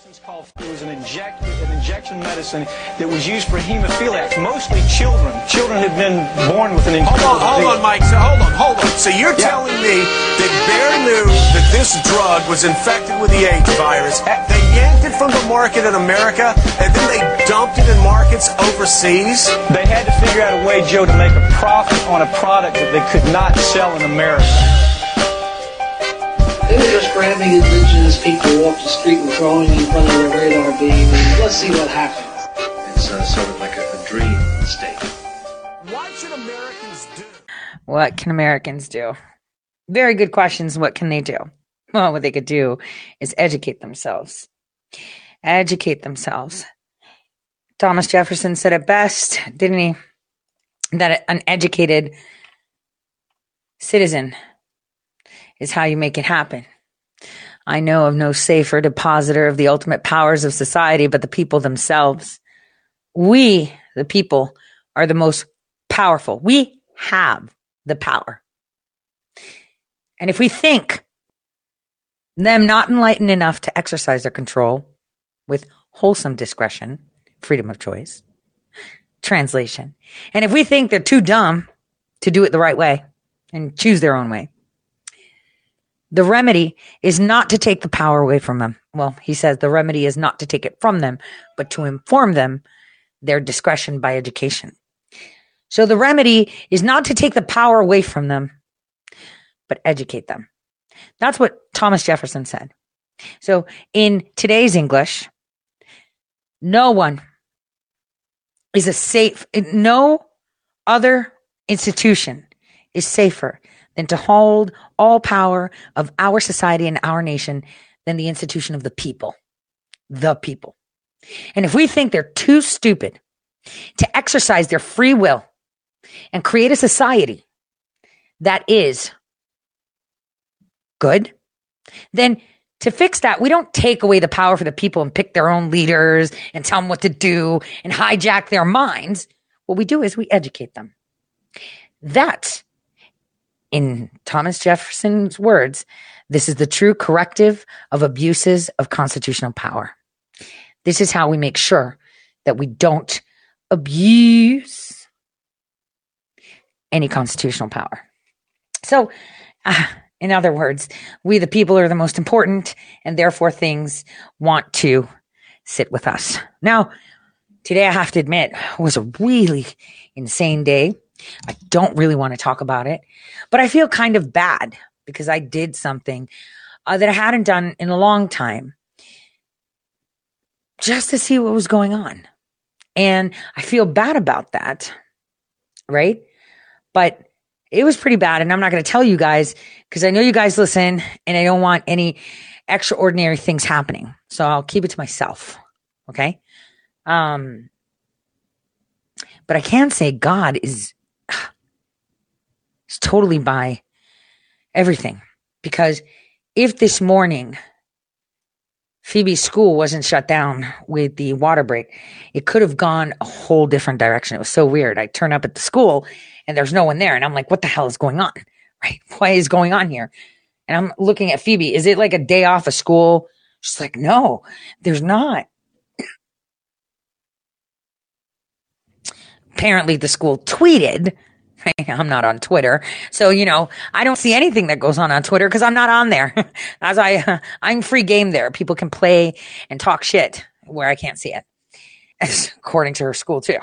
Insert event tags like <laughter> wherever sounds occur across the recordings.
medicine's called it was an inject an injection medicine that was used for hemophiliacs, mostly children. Children had been born with an Hold on, hold on, Mike. So hold on, hold on. So you're Yeah. telling me that Bayer knew that this drug was infected with the AIDS virus. Eh. They yanked it from the market in America, and then they dumped it in markets overseas. They had to figure out a way, Joe, to make a profit on a product that they could not sell in America. They were just grabbing indigenous people off the street and throwing in front of the radar beam. And let's see what happens. It's uh, sort of like a, a dream state. What should Americans do? What can Americans do? Very good questions. What can they do? Well, what they could do is educate themselves. Educate themselves. Thomas Jefferson said it best, didn't he? That an educated citizen is how you make it happen. I know of no safer depositor of the ultimate powers of society but the people themselves. We, the people, are the most powerful. We have the power. And if we think them not enlightened enough to exercise their control with wholesome discretion, freedom of choice, translation, and if we think they're too dumb to do it the right way and choose their own way, the remedy is not to take the power away from them. Well, he says the remedy is not to take it from them, but to inform them their discretion by education. So the remedy is not to take the power away from them, but educate them. That's what Thomas Jefferson said. So in today's English, no one is a safe, no other institution is safer than to hold all power of our society and our nation than the institution of the people. The people. And if we think they're too stupid to exercise their free will and create a society that is good, then to fix that, we don't take away the power for the people and pick their own leaders and tell them what to do and hijack their minds. What we do is we educate them. That's, in Thomas Jefferson's words, this is the true corrective of abuses of constitutional power. This is how we make sure that we don't abuse any constitutional power. So, uh, in other words, we the people are the most important, and therefore things want to sit with us. Now, today I have to admit was a really insane day. I don't really want to talk about it, but I feel kind of bad because I did something uh, that I hadn't done in a long time just to see what was going on. And I feel bad about that, right? But it was pretty bad. And I'm not going to tell you guys because I know you guys listen and I don't want any extraordinary things happening. So I'll keep it to myself. Okay. Um, but I can say God is, is totally by everything because if this morning Phoebe's school wasn't shut down with the water break, it could have gone a whole different direction. It was so weird. I turn up at the school and there's no one there. And I'm like, what the hell is going on? <laughs> Right? What is going on here? And I'm looking at Phoebe. Is it like a day off of school? She's like, no, there's not. Apparently, the school tweeted. <laughs> I'm not on Twitter. So, you know, I don't see anything that goes on on Twitter because I'm not on there. <laughs> As I, <laughs> I'm free game there. People can play and talk shit where I can't see it, according to her school, too.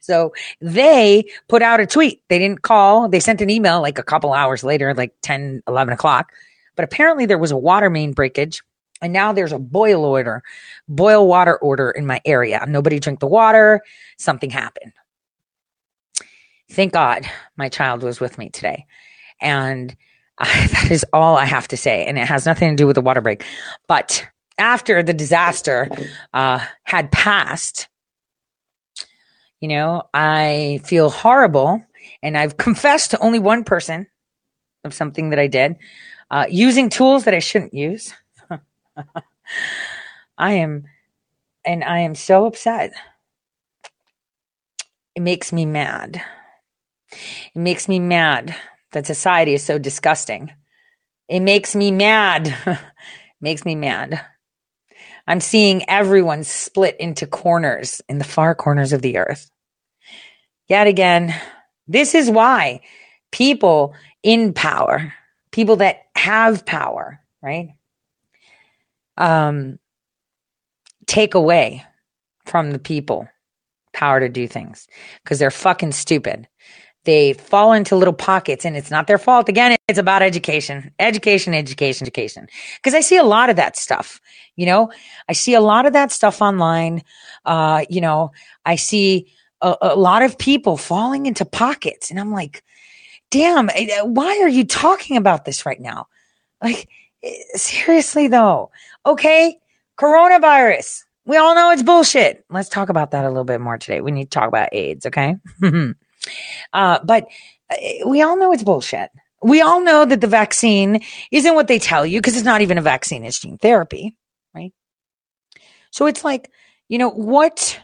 so they put out a tweet. They didn't call. They sent an email like a couple hours later, like 10, 11 o'clock. But apparently there was a water main breakage. And now there's a boil order, boil water order in my area. Nobody drink the water. Something happened. Thank God my child was with me today. And I, <laughs> that is all I have to say. And it has nothing to do with the water break. But after the disaster uh, had passed, you know, I feel horrible. And I've <laughs> confessed to only one person of something that I did, uh, using tools that I shouldn't use. <laughs> I am, and I am so upset. It makes me mad. It makes me mad that society is so disgusting. It makes me mad. <laughs> makes me mad. I'm seeing everyone split into corners in the far corners of the earth. Yet again, this is why people in power, people that have power, right? Um, take away from the people power to do things because they're fucking stupid. They fall into little pockets and it's not their fault. Again, it's about education, education, education, education. Because I see a lot of that stuff. You know, I see a lot of that stuff online. Uh, you know, I see a, a lot of people falling into pockets and I'm like, damn, eh, why are you talking about this right now? Like, eh, seriously though. Okay. Coronavirus. We all know it's bullshit. Let's talk about that a little bit more today. We need to talk about AIDS. Okay. <laughs> uh, but eh, we all know it's bullshit. We all know that the vaccine isn't what they tell you because it's not even a vaccine. It's gene therapy. Right. So it's like, you know, what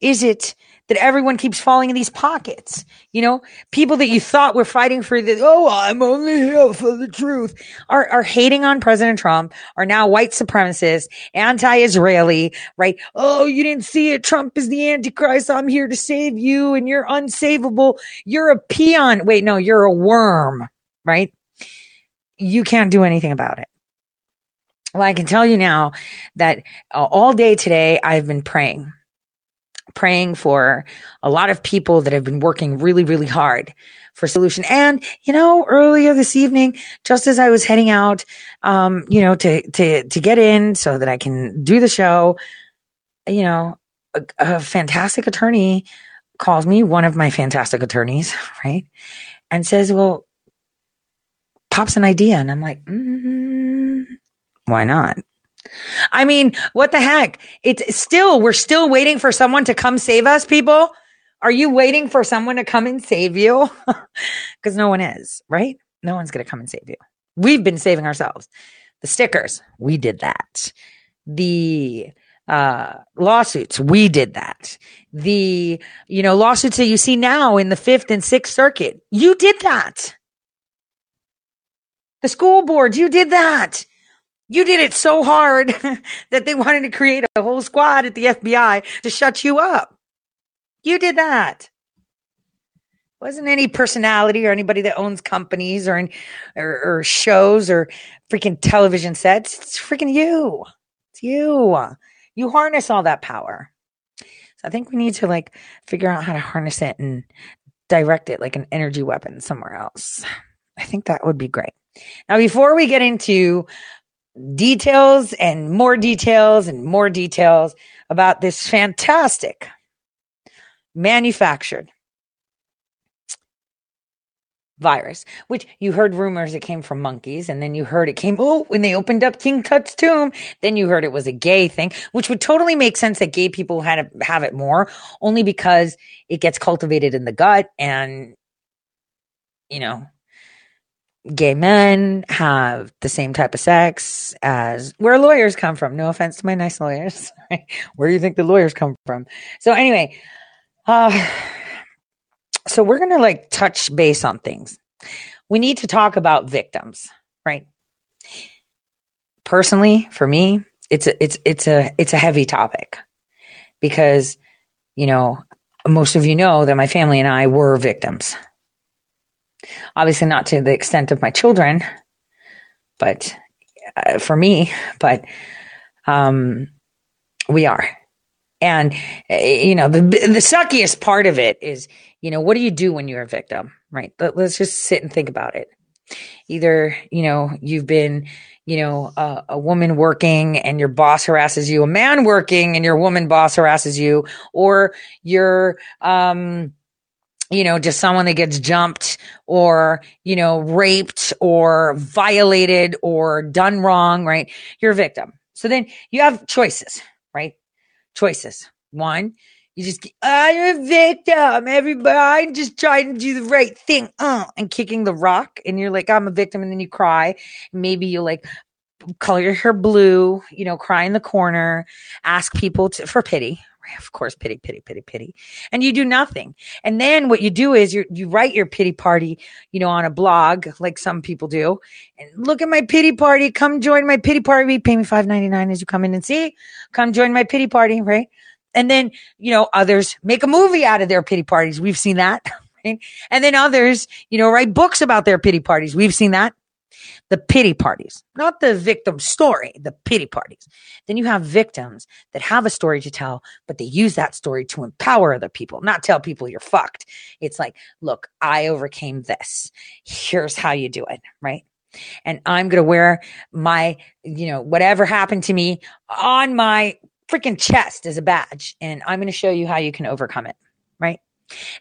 is it that everyone keeps falling in these pockets. You know, people that you thought were fighting for the, oh, I'm only here for the truth are, are hating on President Trump, are now white supremacists, anti-Israeli, right? Oh, you didn't see it. Trump is the Antichrist. I'm here to save you and you're unsavable. You're a peon. Wait, no, you're a worm, right? You can't do anything about it. Well, I can tell you now that uh, all day today I've been praying praying for a lot of people that have been working really, really hard for solution. And, you know, earlier this evening, just as I was heading out, um, you know, to, to, to get in so that I can do the show, you know, a, a fantastic attorney calls me, one of my fantastic attorneys, <laughs> right? And says, well, pops an idea. And I'm like, mm, why not? I mean, what the heck? It's still, we're still waiting for someone to come save us, people. Are you waiting for someone to come and save you? <laughs> Because no one is, right? No one's going to come and save you. We've been saving ourselves. The stickers, we did that. The uh, lawsuits, we did that. The, you know, lawsuits that you see now in the fifth and sixth circuit, you did that. The school boards, you did that. You did it so hard <laughs> that they wanted to create a whole squad at the FBI to shut you up. You did that. Wasn't any personality or anybody that owns companies or, or, or shows or freaking television sets. It's freaking you. It's you. You harness all that power. So I think we need to like figure out how to harness it and direct it like an energy weapon somewhere else. I think that would be great. Now, before we get into details and more details and more details about this fantastic manufactured virus, which you heard rumors it came from monkeys, and then you heard it came, oh, when they opened up King Tut's tomb, then you heard it was a gay thing, which would totally make sense that gay people had to have it more, only because it gets cultivated in the gut and, you know, gay men have the same type of sex as where lawyers come from. No offense to my nice lawyers. <laughs> where do you think the lawyers come from? So anyway, uh, so we're going to like touch base on things. We need to talk about victims, right? Personally, for me, it's a, it's, it's a, it's a heavy topic because, you know, most of you know that my family and I were victims Obviously, not to the extent of my children, but uh, for me, but um, we are. And, uh, you know, the, the suckiest part of it is, you know, what do you do when you're a victim, right? But let's just sit and think about it. Either, you know, you've been, you know, a, a, woman working and your boss harasses you, a man working and your woman boss harasses you, or you're, um, you know, just someone that gets jumped or, you know, raped or violated or done wrong, right? You're a victim. So then you have choices, right? Choices. One, you just, I'm a victim. Everybody, I'm just trying to do the right thing. Uh, and kicking the rock. And you're like, I'm a victim. And then you cry. Maybe you like color your hair blue, you know, cry in the corner, ask people to, for pity, <laughs> Of course, pity, pity, pity, pity. And you do nothing. And then what you do is you you write your pity party, you know, on a blog, like some people do. And look at my pity party. Come join my pity party. Pay me five ninety nine as you come in and see. Come join my pity party, right? And then, you know, others make a movie out of their pity parties. We've seen that. <laughs> Right? And then others, you know, write books about their pity parties. We've seen that the pity parties, not the victim story, the pity parties. Then you have victims that have a story to tell, but they use that story to empower other people, not tell people you're fucked. It's like, look, I overcame this. Here's how you do it, right? And I'm going to wear my, you know, whatever happened to me on my freaking chest as a badge. And I'm going to show you how you can overcome it, right?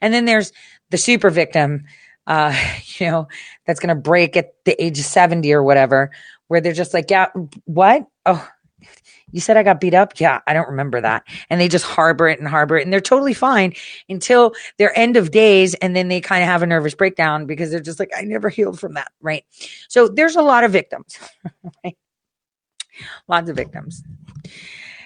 And then there's the super victim uh, <laughs> you know, that's going to break at the age of 70 or whatever, where they're just like, yeah, what? Oh, you said I got beat up? Yeah, I don't remember that. And they just harbor it and harbor it and they're totally fine until their end of days. And then they kind of have a nervous breakdown because they're just like, I never healed from that. Right. So there's a lot of victims, <laughs> right? Lots of victims.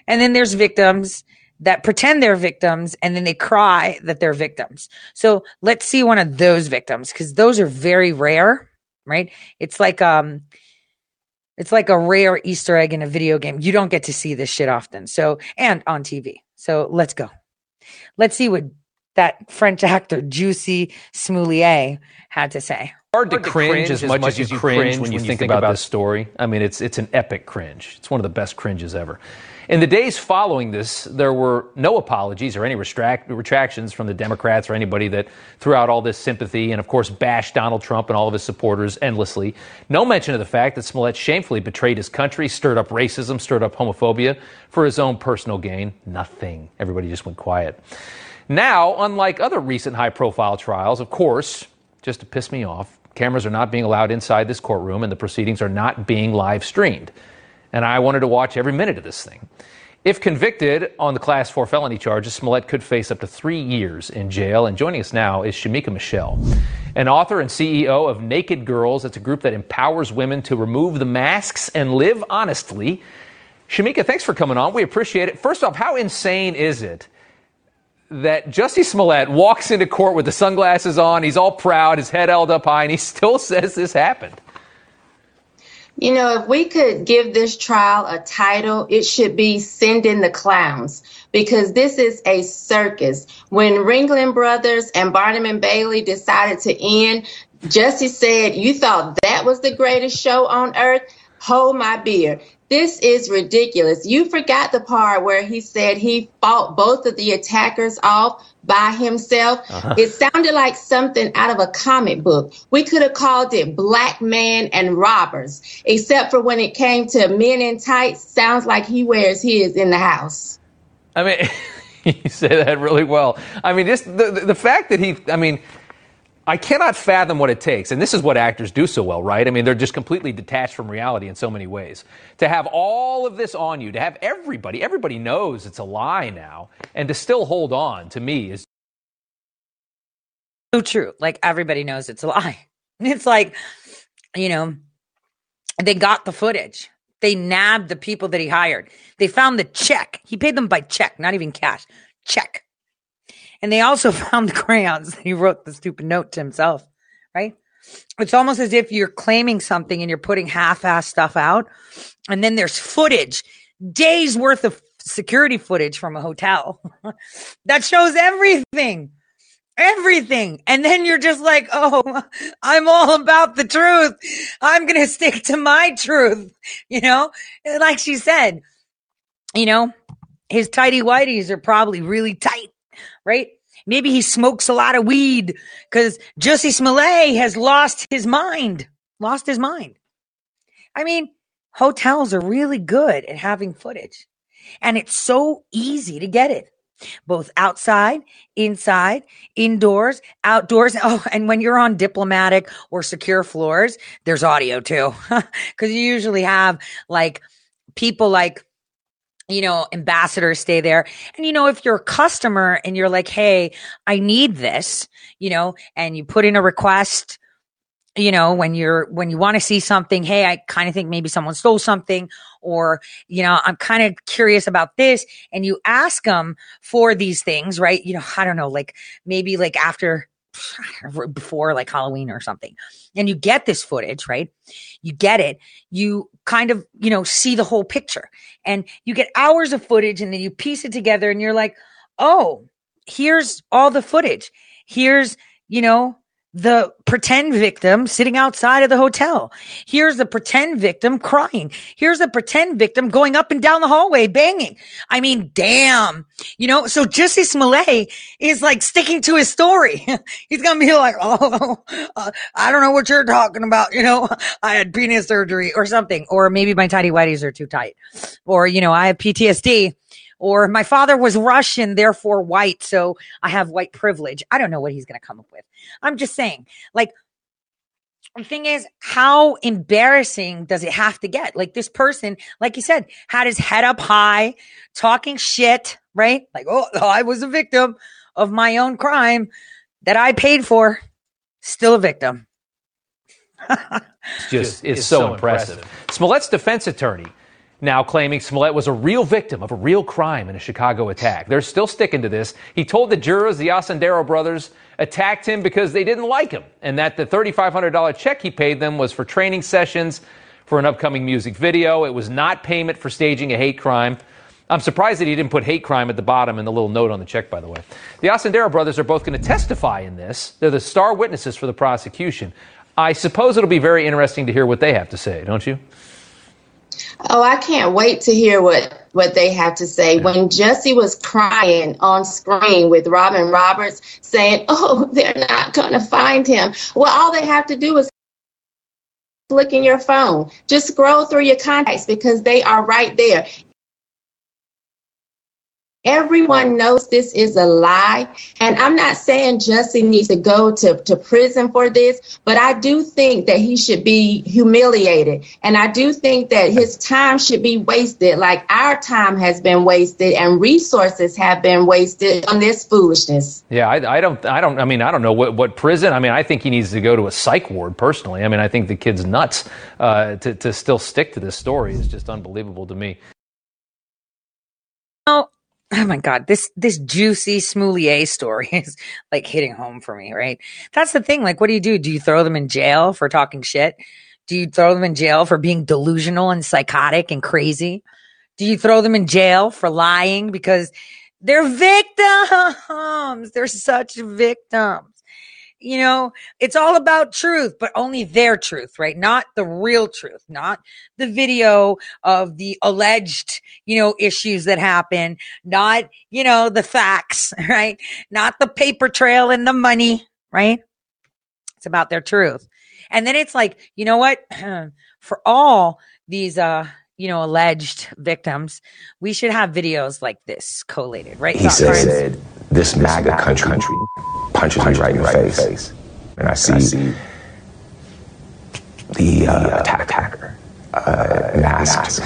And then there's victims that pretend they're victims and then they cry that they're victims. So let's see one of those victims because those are very rare, right? It's like um it's like a rare Easter egg in a video game. You don't get to see this shit often. So and on TV. So let's go. Let's see what that French actor Juicy Smollett had to say. Hard to, cringe, cringe as, much as, as you cringe when you, think, think about, about this story. I mean, it's it's an epic cringe. It's one of the best cringes ever. In the days following this, there were no apologies or any retract- retractions from the Democrats or anybody that threw out all this sympathy and, of course, bashed Donald Trump and all of his supporters endlessly. No mention of the fact that Smollett shamefully betrayed his country, stirred up racism, stirred up homophobia for his own personal gain. Nothing. Everybody just went quiet. Now, unlike other recent high profile trials, of course, just to piss me off, cameras are not being allowed inside this courtroom and the proceedings are not being live streamed and I wanted to watch every minute of this thing. If convicted on the Class 4 felony charges, Smollett could face up to three years in jail. And joining us now is Shamika Michelle, an author and CEO of Naked Girls. It's a group that empowers women to remove the masks and live honestly. Shamika, thanks for coming on. We appreciate it. First off, how insane is it that Jussie Smollett walks into court with the sunglasses on? He's all proud, his head held up high, and he still <laughs> says this happened. You know, if we could give this trial a title, it should be Send in the Clowns because this is a circus. When Ringling Brothers and Barnum and Bailey decided to end, Jesse said, You thought that was the greatest show on earth? Hold my beer. This is ridiculous. You forgot the part where he said he fought both of the attackers off by himself. Uh-huh. It sounded like something out of a comic book. We could have called it Black Man and Robbers, except for when it came to Men in Tights, sounds like he wears his in the house. I mean, <laughs> you say that really well. I mean, this the, the fact that he, I mean, I cannot fathom what it takes, and this is what actors do so well, right? I mean, they're just completely detached from reality in so many ways. To have all of this on you, to have everybody, everybody knows it's a lie now, and to still hold on to me is so true. Like everybody knows it's a lie. <laughs> It's like, you know, they got the footage. They nabbed the people that he hired. They found the check. He paid them by check, not even cash. Check. And they also <laughs> found the crayons. He wrote the stupid note to himself, right? It's almost as if you're claiming something and you're putting half ass stuff out. And then there's footage, days worth of security footage from a hotel <laughs> that shows everything. Everything. And then you're just like, oh, <laughs> I'm all about the truth. I'm going to stick to my truth. You know, like she said, you know, his tidy whities are probably really tight right? Maybe he smokes a lot of weed because Jussie Smollett has lost his mind, lost his mind. I mean, hotels are really good at having footage and it's so easy to get it both outside, inside, indoors, outdoors. <laughs> Oh, and when you're on diplomatic or secure floors, there's audio too. <laughs> Cause you usually have like people like you know, ambassadors stay there. And, you know, if you're a customer and you're like, Hey, I need this, you know, and you put in a request you know, when you're, when you want to see something, hey, I kind of think maybe someone stole something or, you know, I'm kind of curious about this. And you ask them for these things, right? You know, I don't know, like maybe like after, <laughs> before like Halloween or something. And you get this footage, right? You get it. You kind of, you know, see the whole picture and you get hours of footage and then you piece it together and you're like, oh, here's all the footage. Here's, you know, the pretend victim sitting outside of the hotel. Here's the pretend victim crying. Here's the pretend victim going up and down the hallway banging. I mean, damn. You know, so Jussie Smollett is like sticking to his story. <laughs> He's going to be like, <laughs> oh, uh, I don't know what you're talking about. You know, I had penis surgery or something, or maybe my tidy whities are too tight, or, you know, I have PTSD or my father was Russian, therefore white. So I have white privilege. I don't know what he's going to come up with. I'm just saying, like, the thing is, how embarrassing does it have to get? Like this person, like you said, had his head up high, talking shit, right? Like, oh, <laughs> I was a victim of my own crime that I paid for. Still a victim. <laughs> it's just, it's, it's so, so impressive. impressive. Smollett's defense attorney now claiming Smollett was a real victim of a real crime in a Chicago attack. They're still sticking to this. He told the jurors the Osundairo brothers attacked him because they didn't like him and that the $3,500 check he paid them was for training sessions for an upcoming music video. It was not payment for staging a hate crime. I'm surprised that he didn't put hate crime at the bottom in the little note on the check, by the way. The Osundairo brothers are both going to testify in this. They're the star witnesses for the prosecution. I suppose it'll be very interesting to hear what they have to say, don't you? Oh, I can't wait to hear what what they have to say. When Jesse was crying on screen with Robin Roberts saying, "Oh, <laughs> they're not going to find him." Well, all they have to do is look in your phone. Just scroll through your contacts because they are right there. Everyone knows this is a lie. And I'm not saying Jussie needs to go to, to prison for this, but I do think that he should be humiliated. And I do think that his time should be wasted, like our time has been wasted and resources have been wasted on this foolishness. Yeah, I, I don't, I don't, I mean, I don't know what, what prison. I mean, I think he needs to go to a psych ward personally. I mean, I think the kid's nuts uh, to, to still stick to this story is just unbelievable to me. Oh, oh my god this this juicy Smollett story <laughs> is like hitting home for me right? That's the thing like what do you do? Do you throw them in jail for talking shit? Do you throw them in jail for being delusional and psychotic and crazy? Do you throw them in jail for lying because they're victims? They're such victims you know, it's all about truth, but only their truth, right? Not the real truth, not the video of the alleged, you know, issues that happen, not, you know, the facts, <laughs> right? Not the paper trail and the money, right? It's about their truth. And then it's like, you know what? <clears throat> For all these, uh, you know, alleged victims, we should have videos like this collated, right? He said, this MAGA country, country punches, punches me right in the face. face. And I see, I see the uh, attacker, uh, masked.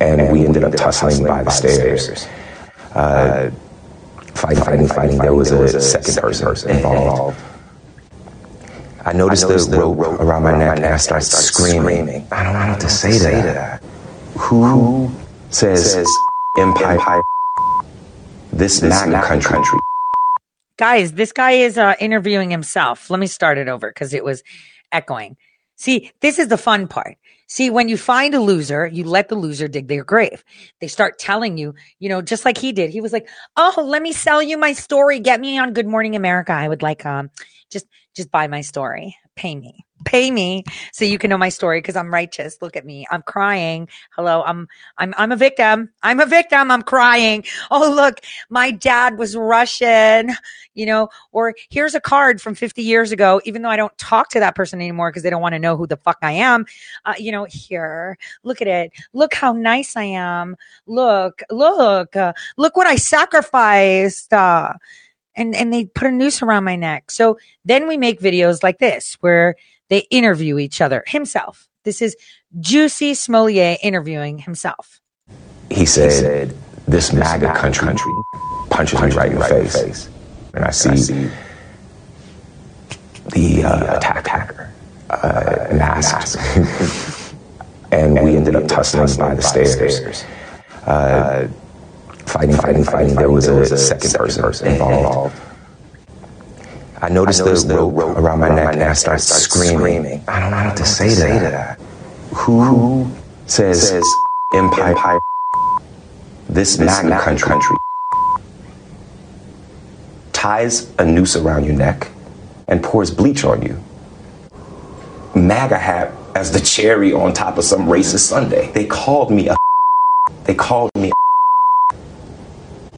and, <laughs> and, we ended up tussling by the stairs. <laughs> Uh, fighting, fighting, fighting. There was a second person involved. I noticed, the rope around my neck and I started screaming. I don't know what to say to that. Who says empire? This MAGA country guys, this guy is uh, interviewing himself. Let me start it over because it was echoing. See, this is the fun part. See, when you find a loser, you let the loser dig their grave. They start telling you, you know, just like he did. He was like, "Oh, let me sell you my story. Get me on Good Morning America. I would like um just just buy my story. Pay me." Pay me so you can know my story because I'm righteous. Look at me. I'm crying. Hello. I'm I'm I'm a victim. I'm a victim. I'm crying. Oh, look, my dad was Russian, you know, or here's a card from 50 years ago, even though I don't talk to that person anymore because they don't want to know who the fuck I am. Uh, you know, here, look at it. Look how nice I am. Look, look, uh, look what I sacrificed. Uh, and, and they put a noose around my neck. So then we make videos like this where they interview each other himself. This is Juicy Smollett interviewing himself. He said, he said this MAGA country, country punches, punches me right in the face. face. And I see, I see the uh, attacker, uh, masked. <laughs> and we ended up tussling by the stairs. Uh, fighting, fighting, fighting. There was a second person involved. I noticed, I noticed the, rope, rope around my neck and I started screaming. screaming. I don't know what to say to that. Who says, says empire, empire this, this country, country ties a noose around your neck and pours bleach on you? MAGA hat as the cherry on top of some racist sundae. They called me a. They called me. A,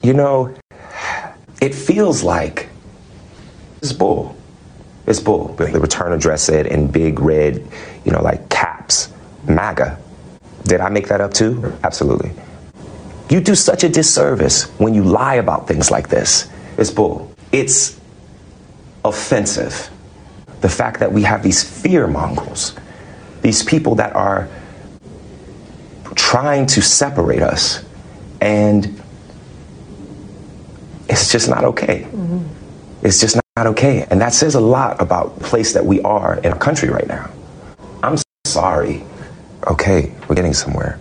you know, it feels like it's bull. It's bull. The return address said in big red, you know, like caps, MAGA. Did I make that up too? Absolutely. You do such a disservice when you lie about things like this. It's bull. It's offensive. The fact that we have these fear mongers, these people that are trying to separate us, and it's just not okay. Mm-hmm. It's just not okay. And that says a lot about the place that we are in our country right now. I'm sorry. Okay, we're getting somewhere.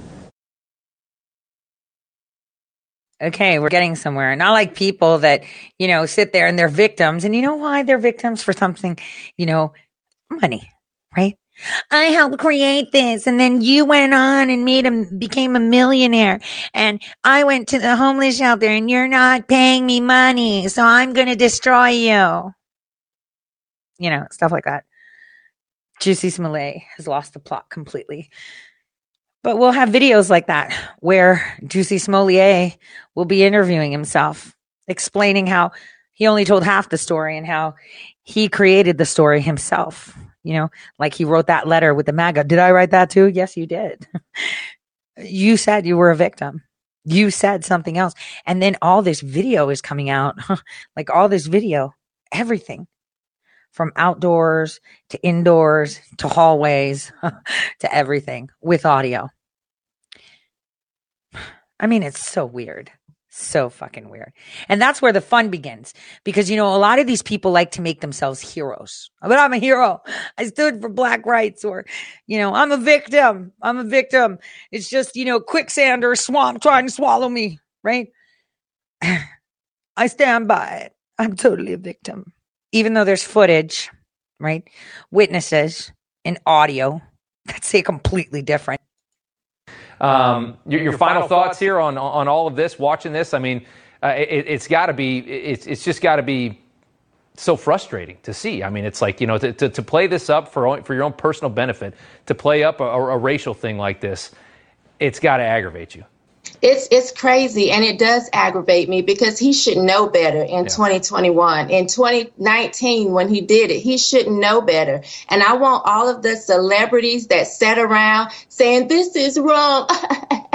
Okay, we're getting somewhere. Not like people that, you know, sit there and they're victims. And you know why they're victims for something, you know, money, right? I helped create this. And then you went on and made him became a millionaire. And I went to the homeless shelter and you're not paying me money. So I'm going to destroy you. You know, stuff like that. Juicy Smollett has lost the plot completely. But we'll have videos like that where Juicy Smollett will be interviewing himself, explaining how he only told half the story and how he created the story himself. You know, like he wrote that letter with the MAGA. Did I write that too? Yes, you did. <laughs> you said you were a victim. You said something else. And then all this video is coming out, <laughs> like all this video, everything from outdoors to indoors to hallways <laughs> to everything with audio. <sighs> I mean, it's so weird. So fucking weird. And that's where the fun begins because, you know, a lot of these people like to make themselves heroes. But I'm a hero. I stood for black rights or, you know, I'm a victim. I'm a victim. It's just, you know, quicksand or swamp trying to swallow me, right? <sighs> I stand by it. I'm totally a victim even though there's footage, right? Witnesses and audio that say completely different. Um, your, your, final, thoughts here on on all of this, watching this. I mean, uh, it, has got to be. It's it's just got to be so frustrating to see. I mean, it's like you know to, to, to play this up for for your own personal benefit, to play up a, a racial thing like this, it's got to aggravate you. It's it's crazy and it does aggravate me because he should know better in yeah. 2021. In 2019 when he did it, he should know better. And I want all of the celebrities that sat around saying this is wrong.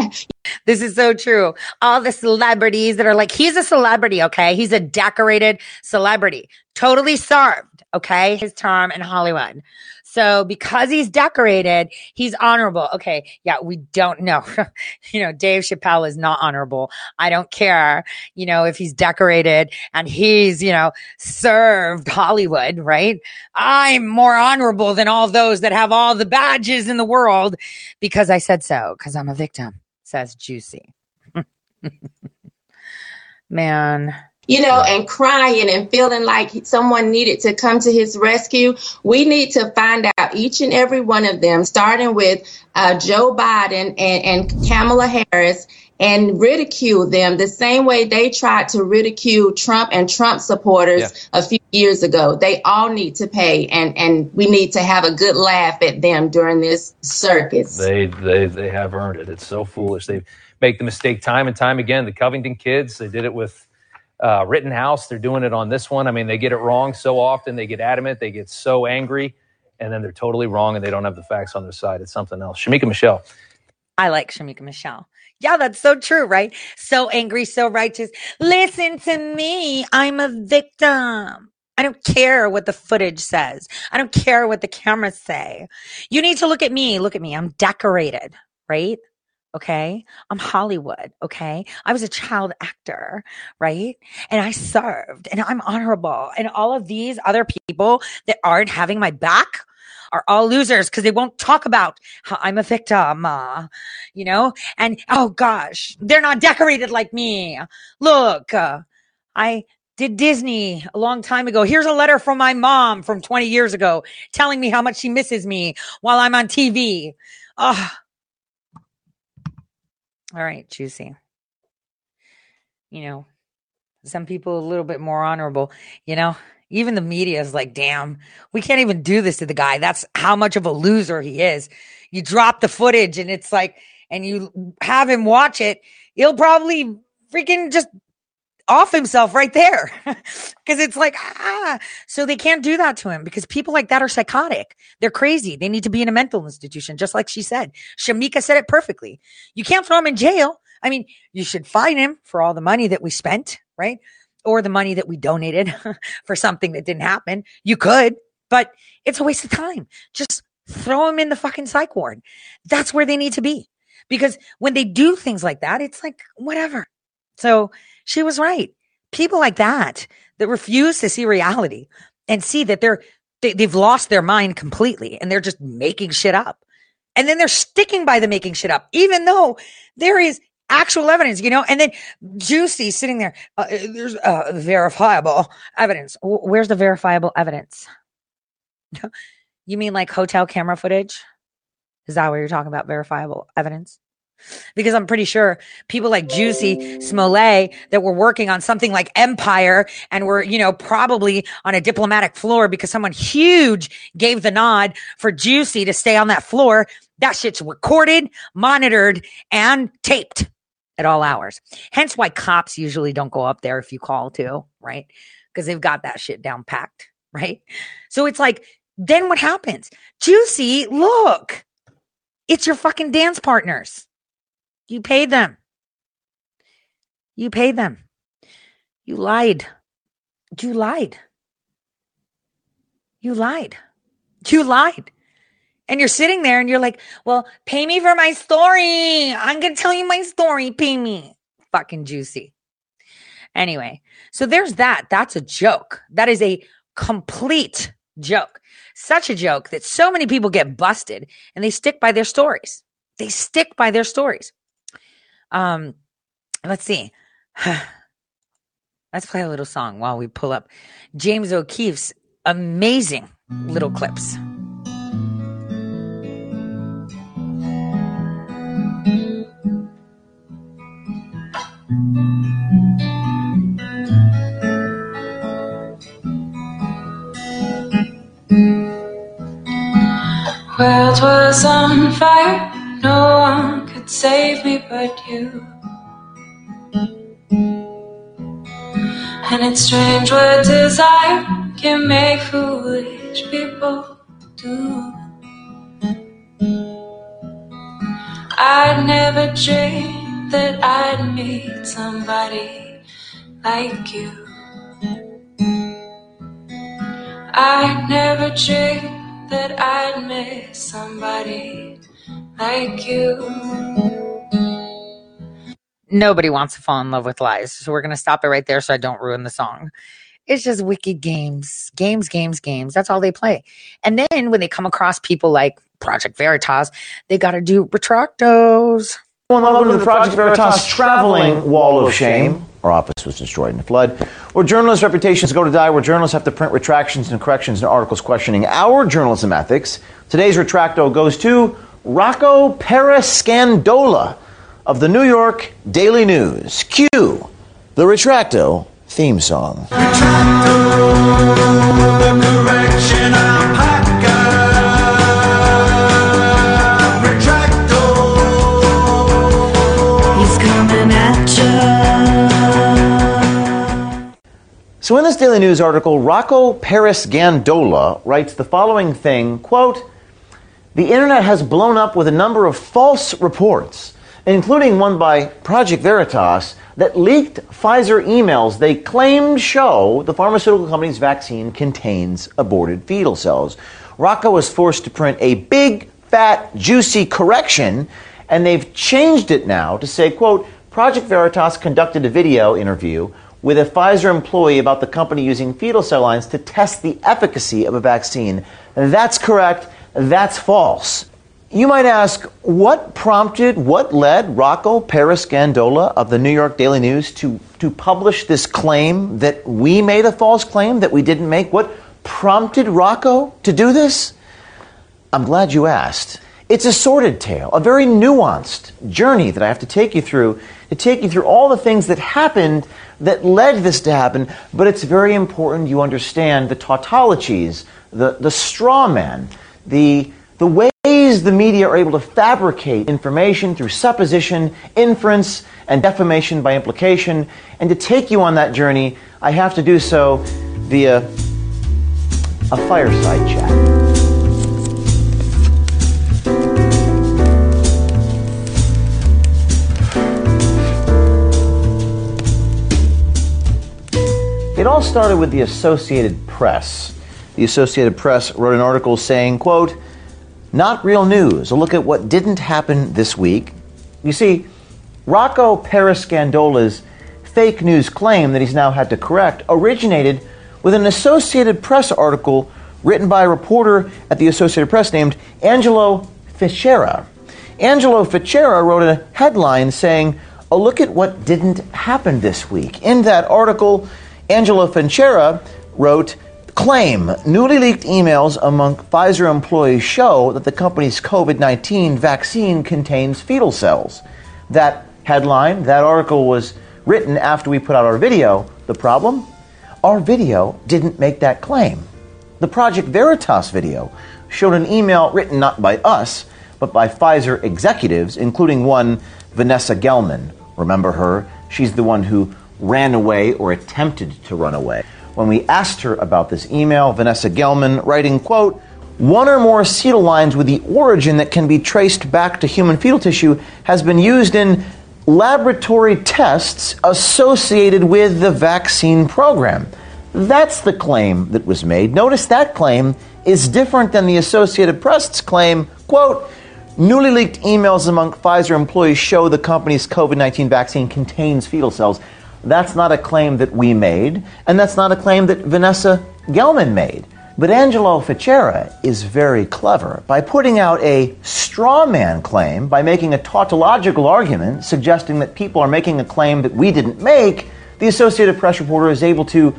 <laughs> this is so true. All the celebrities that are like he's a celebrity, okay? He's a decorated celebrity. Totally served, okay? His term in Hollywood. So because he's decorated, he's honorable. Okay. Yeah. We don't know. <laughs> you know, Dave Chappelle is not honorable. I don't care, you know, if he's decorated and he's, you know, served Hollywood, right? I'm more honorable than all those that have all the badges in the world because I said so, because I'm a victim, says Juicy. <laughs> Man you know, and crying and feeling like someone needed to come to his rescue. We need to find out each and every one of them, starting with uh, Joe Biden and, and Kamala Harris, and ridicule them the same way they tried to ridicule Trump and Trump supporters yeah. a few years ago. They all need to pay, and, and we need to have a good laugh at them during this circus. They, they, they have earned it. It's so foolish. They make the mistake time and time again. The Covington kids, they did it with uh, Rittenhouse. They're doing it on this one. I mean, they get it wrong so often. They get adamant. They get so angry, and then they're totally wrong, and they don't have the facts on their side. It's something else. Shamika Michelle. I like Shamika Michelle. Yeah, that's so true, right? So angry, so righteous. Listen to me. I'm a victim. I don't care what the footage says. I don't care what the cameras say. You need to look at me. Look at me. I'm decorated, right? Okay. I'm Hollywood. Okay. I was a child actor, right? And I served and I'm honorable. And all of these other people that aren't having my back are all losers because they won't talk about how I'm a victim, uh, you know? And oh gosh, they're not decorated like me. Look, uh, I did Disney a long time ago. Here's a letter from my mom from 20 years ago telling me how much she misses me while I'm on TV. Oh, all right, juicy. You know, some people a little bit more honorable, you know, even the media is like, damn, we can't even do this to the guy. That's how much of a loser he is. You drop the footage and it's like, and you have him watch it, he'll probably freaking just off himself right there. <laughs> Because it's like ah. So they can't do that to him because people like that are psychotic. They're crazy. They need to be in a mental institution just like she said. Shamika said it perfectly. You can't throw him in jail. I mean you should fine him for all the money that we spent right? Or the money that we donated <laughs> for something that didn't happen. You could but it's a waste of time. Just throw him in the fucking psych ward. That's where they need to be. Because when they do things like that it's like whatever so she was right. People like that that refuse to see reality and see that they're they, they've lost their mind completely and they're just making shit up. And then they're sticking by the making shit up, even though there is actual evidence, you know, and then Juicy sitting there. Uh, uh there's uh, verifiable evidence. Where's the verifiable evidence? <laughs> you mean like hotel camera footage? Is that what you're talking about? Verifiable evidence? Because I'm pretty sure people like Juicy Smollett that were working on something like Empire and were, you know, probably on a diplomatic floor because someone huge gave the nod for Juicy to stay on that floor. That shit's recorded, monitored, and taped at all hours. Hence why cops usually don't go up there if you call to, right? Because they've got that shit down packed, <laughs> right? So it's like, then what happens? Juicy, look, it's your fucking dance partners. You paid them. You paid them. You lied. You lied. You lied. You lied. And you're sitting there and you're like, well, pay me for my story. I'm going to tell you my story. Pay me. Fucking juicy. Anyway, so there's that. That's a joke. That is a complete joke. Such a joke that so many people get busted and they stick by their stories. They stick by their stories. Um, let's see. <sighs> let's play a little song while we pull up James O'Keefe's amazing little clips. World was on fire, no one save me but you. And it's strange what desire can make foolish people do. I'd never dream that I'd meet somebody like you. I'd never dreamed that I'd miss somebody like you. Nobody wants to fall in love with lies. So we're going to stop it right there so I don't ruin the song. It's just wicked games, games, games, games. That's all they play. And then when they come across people like Project Veritas, they got to do retractos. Welcome to the Project Veritas traveling wall of shame. Our office was destroyed in a flood. Where journalists' reputations go to die, where journalists have to print retractions and corrections and articles questioning our journalism ethics. Today's retracto goes to Rocco Parascandola of the New York Daily News. Cue the Retracto theme song. So in this Daily News article, Rocco Parascandola writes the following thing, quote, the internet has blown up with a number of false reports, including one by Project Veritas that leaked Pfizer emails they claimed show the pharmaceutical company's vaccine contains aborted fetal cells. Rocco was forced to print a big, fat, juicy correction And they've changed it now to say, quote, Project Veritas conducted a video interview with a Pfizer employee about the company using fetal cell lines to test the efficacy of a vaccine. That's correct. That's false. You might ask, what prompted, what led Rocco Parascandola of the New York Daily News to, to publish this claim that we made a false claim that we didn't make? What prompted Rocco to do this? I'm glad you asked. It's a sordid tale, a very nuanced journey that I have to take you through to take you through all the things that happened that led this to happen. But it's very important you understand the tautologies, the, the straw man, the, the ways the media are able to fabricate information through supposition, inference, and defamation by implication. And to take you on that journey, I have to do so via a fireside chat. It all started with the Associated Press. The Associated Press wrote an article saying, quote, not real news. A look at what didn't happen this week. You see, Rocco Parascandola's fake news claim that he's now had to correct originated with an Associated Press article written by a reporter at the Associated Press named Angelo Fichera. Angelo Fichera wrote a headline saying, A look at what didn't happen this week. In that article, Angelo Fichera wrote, Claim newly leaked emails among Pfizer employees show that the company's COVID 19 vaccine contains fetal cells. That headline, that article was written after we put out our video. The problem? Our video didn't make that claim. The Project Veritas video showed an email written not by us, but by Pfizer executives, including one Vanessa Gelman. Remember her? She's the one who ran away or attempted to run away. When we asked her about this email, Vanessa Gelman writing, quote, one or more acetyl lines with the origin that can be traced back to human fetal tissue has been used in laboratory tests associated with the vaccine program. That's the claim that was made. Notice that claim is different than the Associated Press's claim, quote, newly leaked emails among Pfizer employees show the company's COVID-19 vaccine contains fetal cells. That's not a claim that we made, and that's not a claim that Vanessa Gelman made. But Angelo Fichera is very clever by putting out a straw man claim, by making a tautological argument suggesting that people are making a claim that we didn't make. The Associated Press reporter is able to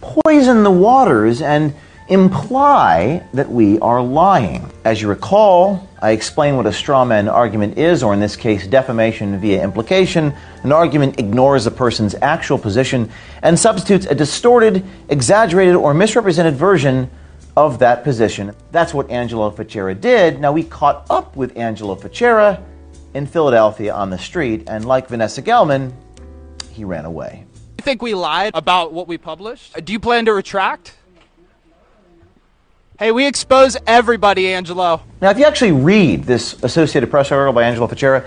poison the waters and imply that we are lying. As you recall, I explained what a straw man argument is, or in this case, defamation via implication. An argument ignores a person's actual position and substitutes a distorted, exaggerated, or misrepresented version of that position. That's what Angelo Fichera did. Now, we caught up with Angelo Fichera in Philadelphia on the street, and like Vanessa Gelman, he ran away. You think we lied about what we published? Do you plan to retract? Hey, we expose everybody, Angelo. Now, if you actually read this Associated Press article by Angelo Fichera,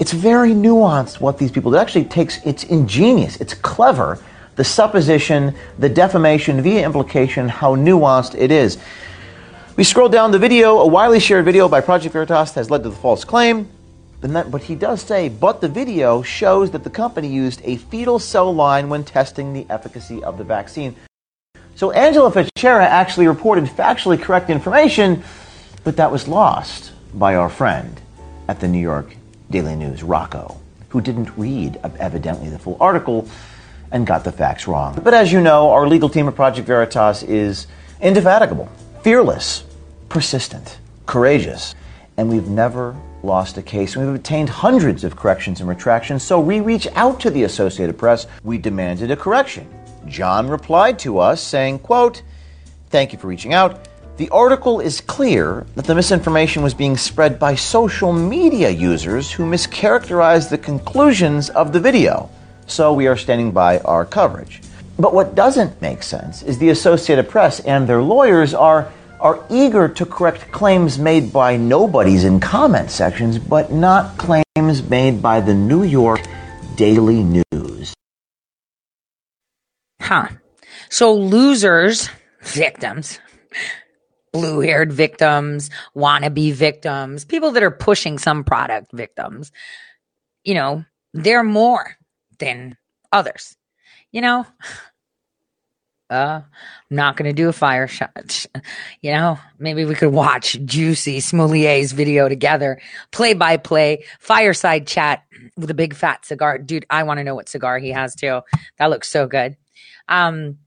it's very nuanced what these people do. It actually takes, it's ingenious, it's clever, the supposition, the defamation via implication, how nuanced it is. We scroll down the video, a widely shared video by Project Veritas has led to the false claim. That, but he does say, but the video shows that the company used a fetal cell line when testing the efficacy of the vaccine. So Angelo Fichera actually reported factually correct information, but that was lost by our friend at the New York Daily News, Rocco, who didn't read evidently the full article and got the facts wrong. But as you know, our legal team at Project Veritas is indefatigable, fearless, persistent, courageous, and we've never lost a case. We've obtained hundreds of corrections and retractions, so we reach out to the Associated Press. We demanded a correction. John replied to us saying, quote, Thank you for reaching out. The article is clear that the misinformation was being spread by social media users who mischaracterized the conclusions of the video. So we are standing by our coverage. But what doesn't make sense is the Associated Press and their lawyers are, are eager to correct claims made by nobodies in comment sections, but not claims made by the New York Daily News. Huh. So losers, victims, blue haired victims, wannabe victims, people that are pushing some product victims, you know, they're more than others. You know, <sighs> uh, I'm not going to do a fire shot. You know, maybe we could watch Juicy Smollett's video together, play by play, fireside chat with a big fat cigar. Dude, I want to know what cigar he has too. That looks so good. Um,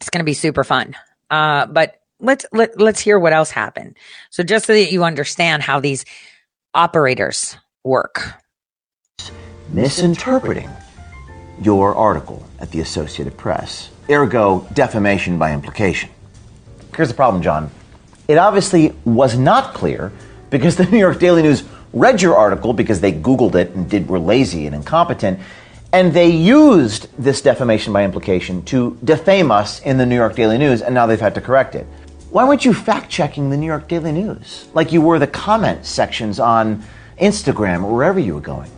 it's going to be super fun. Uh, but let's let, let's hear what else happened. So just so that you understand how these operators work. Misinterpreting your article at the Associated Press, ergo defamation by implication. Here's the problem, John. It obviously was not clear because the New York Daily News read your article because they Googled it and did were lazy and incompetent, and they used this defamation by implication to defame us in the New York Daily News, and now they've had to correct it. Why weren't you fact checking the New York Daily News like you were the comment sections on Instagram or wherever you were going?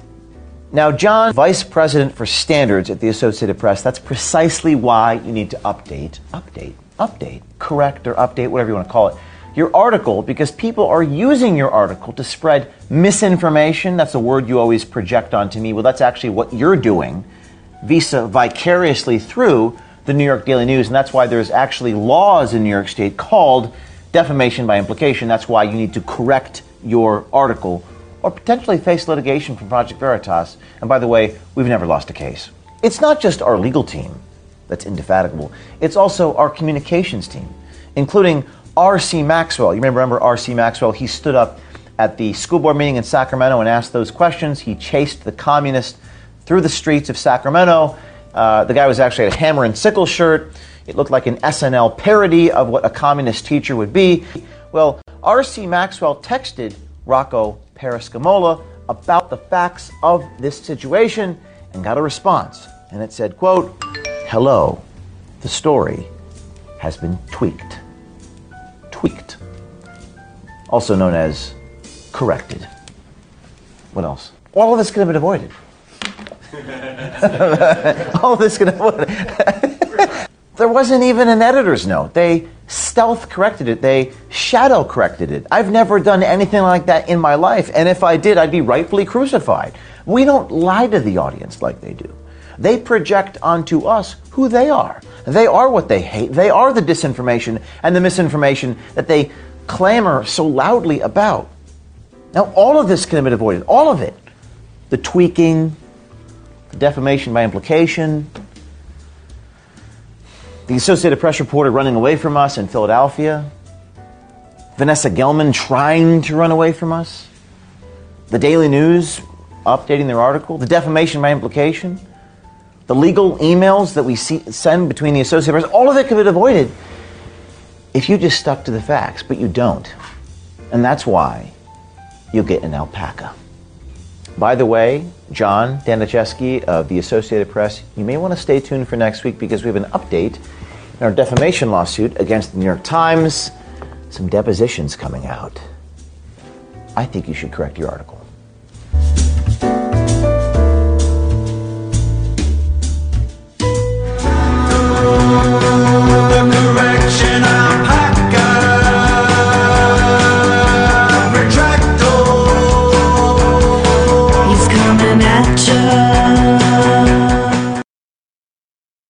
Now, John, Vice President for Standards at the Associated Press, that's precisely why you need to update, update, update, correct or update, whatever you want to call it, your article because people are using your article to spread misinformation. That's a word you always project onto me. Well, that's actually what you're doing, visa vicariously through the New York Daily News, and that's why there's actually laws in New York State called defamation by implication. That's why you need to correct your article or potentially face litigation from Project Veritas. And by the way, we've never lost a case. It's not just our legal team that's indefatigable, it's also our communications team, including R.C. Maxwell. You remember, remember R.C. Maxwell? He stood up at the school board meeting in Sacramento and asked those questions. He chased the communists through the streets of Sacramento. Uh, the guy was actually a hammer and sickle shirt. It looked like an SNL parody of what a communist teacher would be. Well, R.C. Maxwell texted Rocco Parascandola about the facts of this situation and got a response. And it said, quote, Hello, the story has been tweaked. Tweaked. Also known as corrected. What else? All of this could have been avoided. <laughs> All this could have avoided. <laughs> there wasn't even an editor's note. They stealth corrected it. They shadow corrected it. I've never done anything like that in my life. And if I did, I'd be rightfully crucified. We don't lie to the audience like they do. They project onto us who they are. They are what they hate. They are the disinformation and the misinformation that they clamor so loudly about. Now, all of this can have been avoided. All of it. The tweaking, the defamation by implication, the Associated Press reporter running away from us in Philadelphia, Vanessa Gelman trying to run away from us, the Daily News updating their article, the defamation by implication, the legal emails that we see, send between the Associated Press, all of it could have been avoided if you just stuck to the facts, but you don't. And that's why you'll get an alpaca. By the way, John Daniszewski of the Associated Press, you may want to stay tuned for next week because we have an update in our defamation lawsuit against the New York Times. Some depositions coming out. I think you should correct your article.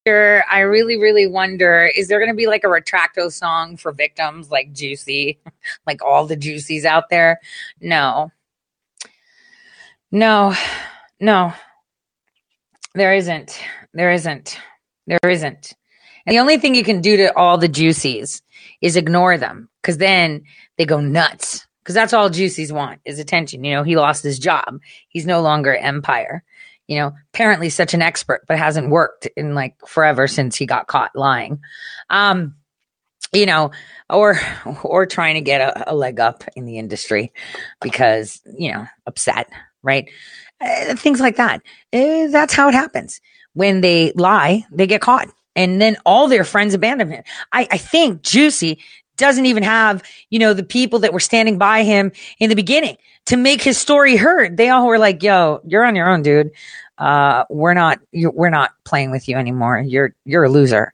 I really, really wonder is there going to be like a retracto song for victims like Juicy, <laughs> like all the Juicies out there? No. No, no, there isn't. There isn't. There isn't. And the only thing you can do to all the Juicies is ignore them because then they go nuts. Because that's all Juicies want is attention. You know, he lost his job. He's no longer Empire you know, apparently such an expert, but hasn't worked in like forever since he got caught lying. Um, you know, or or trying to get a, a leg up in the industry because you know upset, right? Uh, things like that. Uh, that's how it happens. When they lie, they get caught, and then all their friends abandon him. I, I think Juicy doesn't even have, you know, the people that were standing by him in the beginning to make his story heard. They all were like, yo, you're on your own, dude. Uh, we're not, we're not playing with you anymore. You're, you're a loser.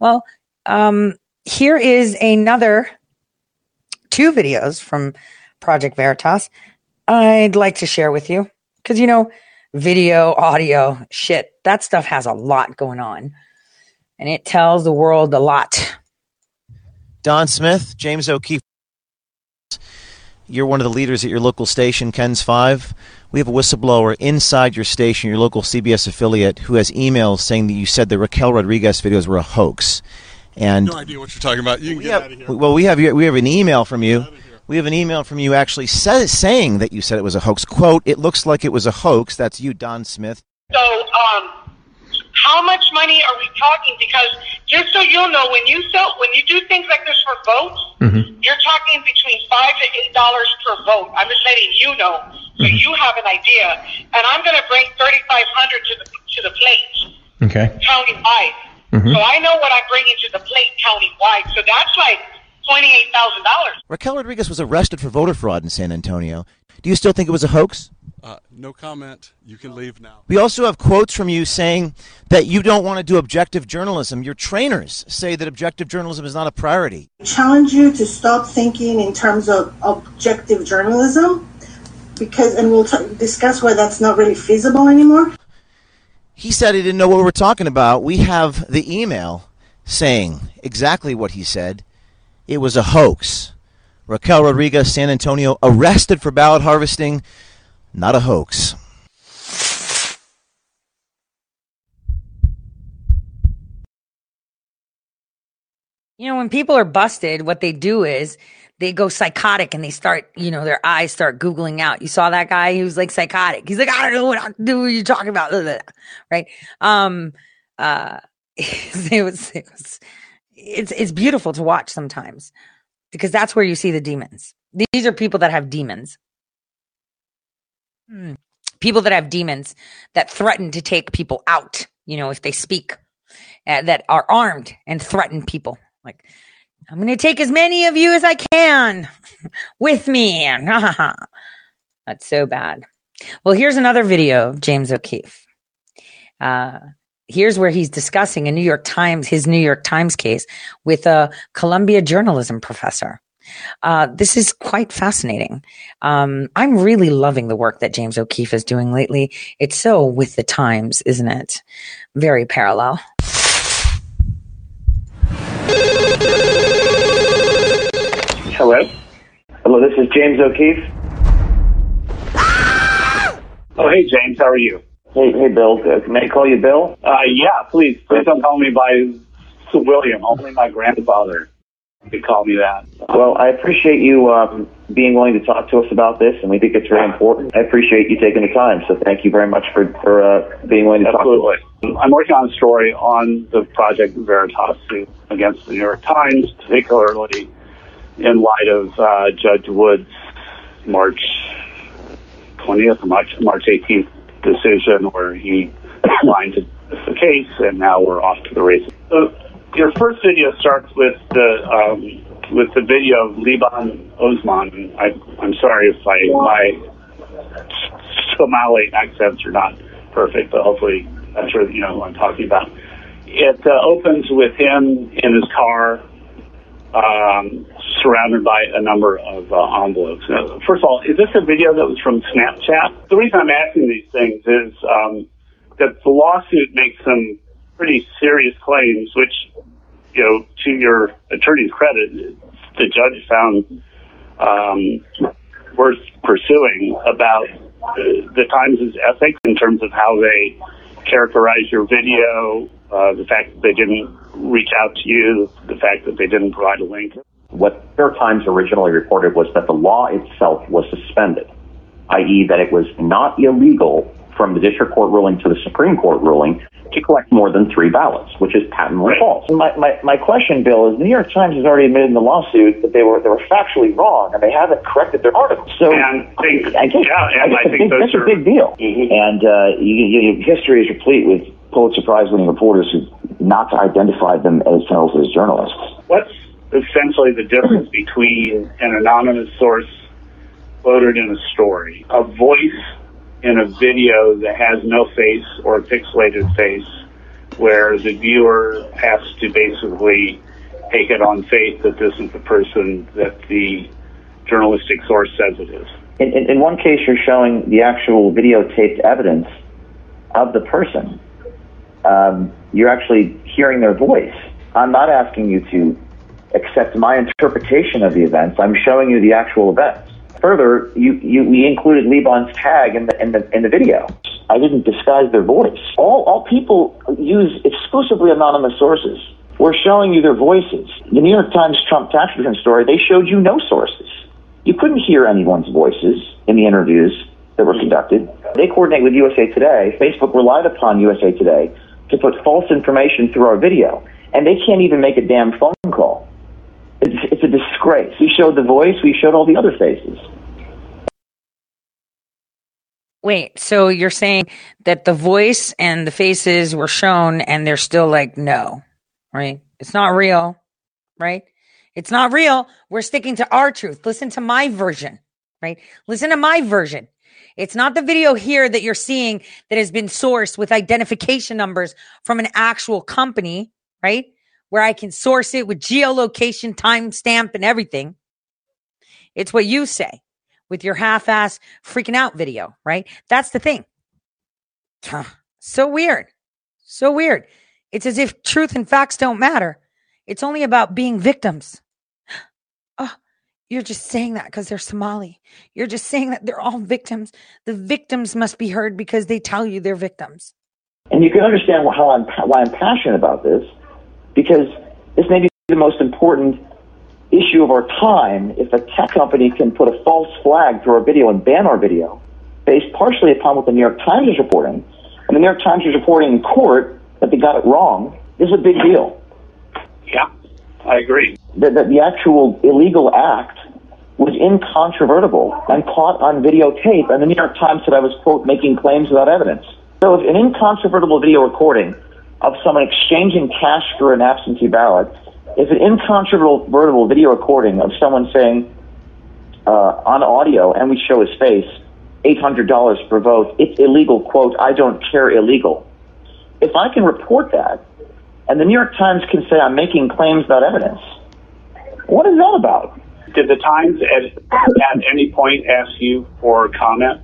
Well, um, here is another two videos from Project Veritas I'd like to share with you. Because, you know, video, audio, shit, that stuff has a lot going on. And it tells the world a lot. Don Smith, James O'Keefe. You're one of the leaders at your local station, KENS 5. We have a whistleblower inside your station, your local CBS affiliate, who has emails saying that you said the Raquel Rodriguez videos were a hoax. And no idea what you're talking about. You can get have, out of here. Well, we have we have an email from you. We have an email from you actually say, saying that you said it was a hoax. Quote: It looks like it was a hoax. That's you, Don Smith. So, um, how much money are we talking? Because just so you'll know, when you sell, when you do things like this for votes, Mm-hmm. you're talking between five to eight dollars per vote. I'm just letting you know, so Mm-hmm. you have an idea. And I'm going to bring thirty five hundred to the to the plate Okay. countywide. Mhm. So I know what I'm bringing to the plate countywide. So that's like twenty eight thousand dollars. Raquel Rodriguez was arrested for voter fraud in San Antonio. Do you still think it was a hoax? Uh, no comment. You can leave now. We also have quotes from you saying that you don't want to do objective journalism. Your trainers say that objective journalism is not a priority. challenge you to stop thinking in terms of objective journalism because and we'll t- discuss why that's not really feasible anymore He said he didn't know what we were talking about. We have the email saying exactly what he said. It was a hoax. Raquel Rodriguez, San Antonio, arrested for ballot harvesting. Not a hoax. You know, when people are busted, what they do is they go psychotic and they start, you know, their eyes start Googling out. You saw that guy? He was like psychotic. He's like, I don't know what I'm. What you're talking about. Right. Um, uh, <laughs> it was, it was, it's, it's beautiful to watch sometimes because that's where you see the demons. These are people that have demons. Hmm. People that have demons that threaten to take people out, you know, if they speak, uh, that are armed and threaten people. Like, I'm going to take as many of you as I can with me. <laughs> That's so bad. Well, here's another video of James O'Keefe. Uh, here's where he's discussing a New York Times, his New York Times case with a Columbia journalism professor. Uh, this is quite fascinating. Um, I'm really loving the work that James O'Keefe is doing lately. It's so with the times, isn't it? Very parallel. Hello? Hello, this is James O'Keefe. Oh, hey, James, how are you? Hey, hey, Bill. Uh, may I call you Bill? Uh, yeah, please. Please don't call me by William. Only my grandfather could call me that. Well, I appreciate you um, being willing to talk to us about this, and we think it's very important. I appreciate you taking the time, so thank you very much for, for uh, being willing to Absolutely. talk to us. I'm working on a story on the Project Veritas suit against the New York Times, particularly in light of uh, Judge Wood's March 20th March, March 18th decision where he <clears throat> declined the case, and now we're off to the races. So your first video starts with the um, with the video of Liban Osman. I, I'm sorry if I, my Somali accents are not perfect, but hopefully I'm sure you know who I'm talking about. It uh, opens with him in his car, um, surrounded by a number of uh, envelopes. Now, first of all, is this a video that was from Snapchat? The reason I'm asking these things is um, that the lawsuit makes some pretty serious claims, which, you know, to your attorney's credit, the judge found um, worth pursuing about uh, the Times' ethics in terms of how they characterize your video, uh, the fact that they didn't reach out to you, the fact that they didn't provide a link. What New York Times originally reported was that the law itself was suspended, i.e., that it was not illegal from the district court ruling to the Supreme Court ruling to collect more than three ballots, which is patently false. My, my, my question, Bill, is the New York Times has already admitted in the lawsuit that they were they were factually wrong and they haven't corrected their articles. So And I think, I guess, yeah, I, I guess a think big, that's are a big deal. And uh, you, you, history is replete with Pulitzer Prize winning reporters who not to identify themselves as journalists. What's essentially the difference between an anonymous source quoted in a story, a voice in a video that has no face or a pixelated face, where the viewer has to basically take it on faith that this is the person that the journalistic source says it is. In, in, in one case, you're showing the actual videotaped evidence of the person. Um, you're actually hearing their voice. I'm not asking you to accept my interpretation of the events. I'm showing you the actual events. Further, you, you, we included Liban's tag in the, in the, in the video. I didn't disguise their voice. All, all people use exclusively anonymous sources. We're showing you their voices. The New York Times Trump tax return story, they showed you no sources. You couldn't hear anyone's voices in the interviews that were conducted. They coordinate with USA Today. Facebook relied upon USA Today to put false information through our video, and they can't even make a damn phone call. It's, it's a disgrace. We showed the voice, we showed all the other faces. Wait, so you're saying that the voice and the faces were shown and they're still like, no, right? It's not real, right? It's not real. We're sticking to our truth. Listen to my version, right? Listen to my version. It's not the video here that you're seeing that has been sourced with identification numbers from an actual company, right? Where I can source it with geolocation, timestamp, and everything. It's what you say with your half ass freaking out video, right? That's the thing. So weird. So weird. It's as if truth and facts don't matter. It's only about being victims. <gasps> Oh, you're just saying that because they're Somali. You're just saying that they're all victims. The victims must be heard because they tell you they're victims. And you can understand how I'm, why I'm passionate about this, because this may be the most important issue of our time if a tech company can put a false flag through our video and ban our video based partially upon what the New York Times is reporting. And the New York Times is reporting in court that they got it wrong. This is a big deal. Yeah, I agree. That, that the actual illegal act was incontrovertible and caught on videotape, and the New York Times said I was, quote, making claims without evidence. So if an incontrovertible video recording of someone exchanging cash for an absentee ballot is an incontrovertible video recording of someone saying uh, on audio, and we show his face, $800 per vote, it's illegal, quote, I don't care illegal. If I can report that, and the New York Times can say I'm making claims without evidence, what is that about? Did the Times at, at any point ask you for comment,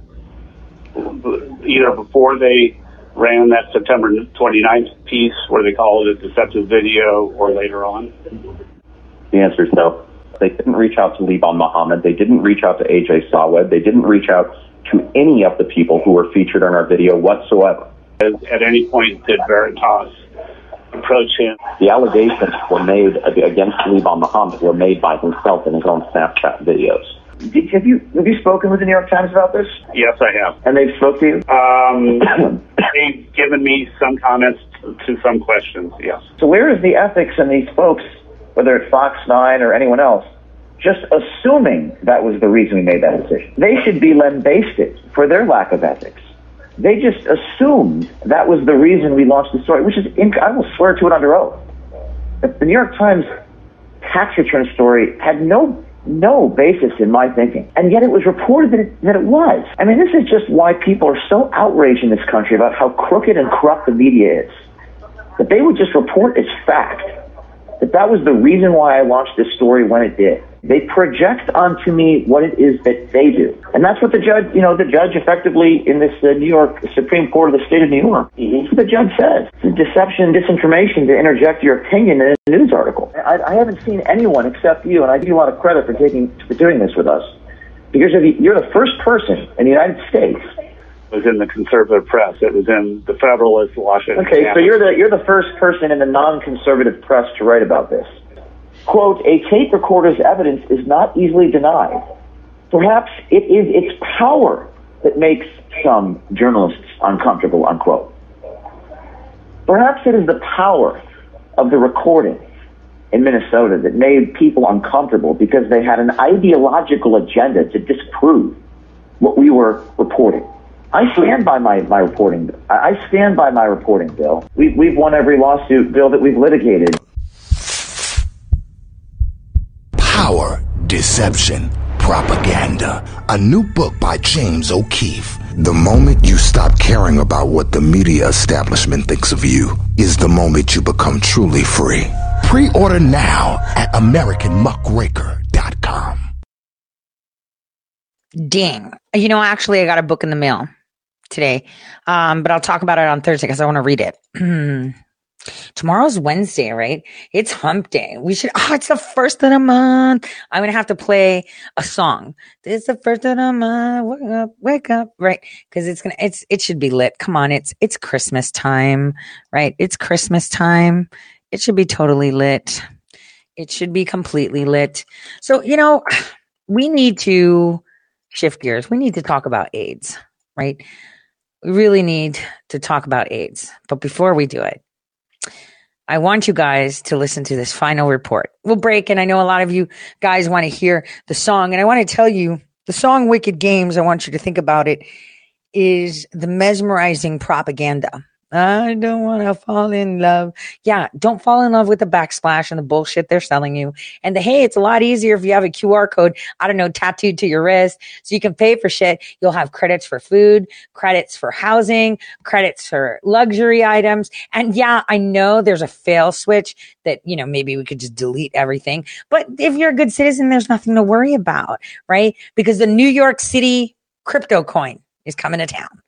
either before they ran that September 29th piece where they called it a deceptive video or later on? The answer is no. They didn't reach out to Liban Mohammed. They didn't reach out to AJ Sawed. They didn't reach out to any of the people who were featured in our video whatsoever. At any point did Veritas approach him? The allegations were made against Liban Mohammed were made by himself in his own Snapchat videos. Did, have you have you spoken with the New York Times about this? Yes, I have. And they've spoke to you? Um, <coughs> they've given me some comments to some questions. Yes. So where is the ethics in these folks, whether it's Fox Nine or anyone else, just assuming that was the reason we made that decision? They should be lambasted for their lack of ethics. They just assumed that was the reason we launched the story, which is inc- I will swear to it under oath. The New York Times tax return story had no no basis in my thinking. And yet it was reported that it, that it was. I mean, this is just why people are so outraged in this country about how crooked and corrupt the media is. That they would just report as fact that that was the reason why I launched this story when it did. They project onto me what it is that they do. And that's what the judge, you know, the judge effectively in this uh, New York Supreme Court of the state of New York, that's what the judge says. It's deception and disinformation to interject your opinion in a news article. I, I haven't seen anyone except you, and I give you a lot of credit for taking, for doing this with us. Because you're the first person in the United States was in the conservative press. It was in the Federalist, Washington. Okay, so you're the you're the first person in the non-conservative press to write about this. Quote, a tape recorder's evidence is not easily denied. Perhaps it is its power that makes some journalists uncomfortable, unquote. Perhaps it is the power of the recording in Minnesota that made people uncomfortable because they had an ideological agenda to disprove what we were reporting. I stand by my, my reporting. I stand by my reporting, Bill. We, we've won every lawsuit, Bill, that we've litigated. Power, Deception, Propaganda. A new book by James O'Keefe. The moment you stop caring about what the media establishment thinks of you is the moment you become truly free. Pre-order now at AmericanMuckraker.com. Ding. You know, actually, I got a book in the mail today, um, but I'll talk about it on Thursday because I want to read it. <clears throat> Tomorrow's Wednesday, right? It's hump day. We should, oh, it's the first of the month. I'm going to have to play a song. It's the first of the month. Wake up, wake up, right? Cause it's going to, it's, it should be lit. Come on. It's, it's Christmas time, right? It's Christmas time. It should be totally lit. It should be completely lit. So, you know, <sighs> we need to shift gears. We need to talk about AIDS, right? We really need to talk about AIDS. But before we do it, I want you guys to listen to this final report. We'll break, and I know a lot of you guys want to hear the song, and I want to tell you the song Wicked Games, I want you to think about it, is the mesmerizing propaganda I don't want to fall in love. Yeah, don't fall in love with the backsplash and the bullshit they're selling you. And the hey, it's a lot easier if you have a QR code, I don't know, tattooed to your wrist so you can pay for shit. You'll have credits for food, credits for housing, credits for luxury items. And yeah, I know there's a fail switch that, you know, maybe we could just delete everything. But if you're a good citizen, there's nothing to worry about, right? Because the New York City crypto coin is coming to town.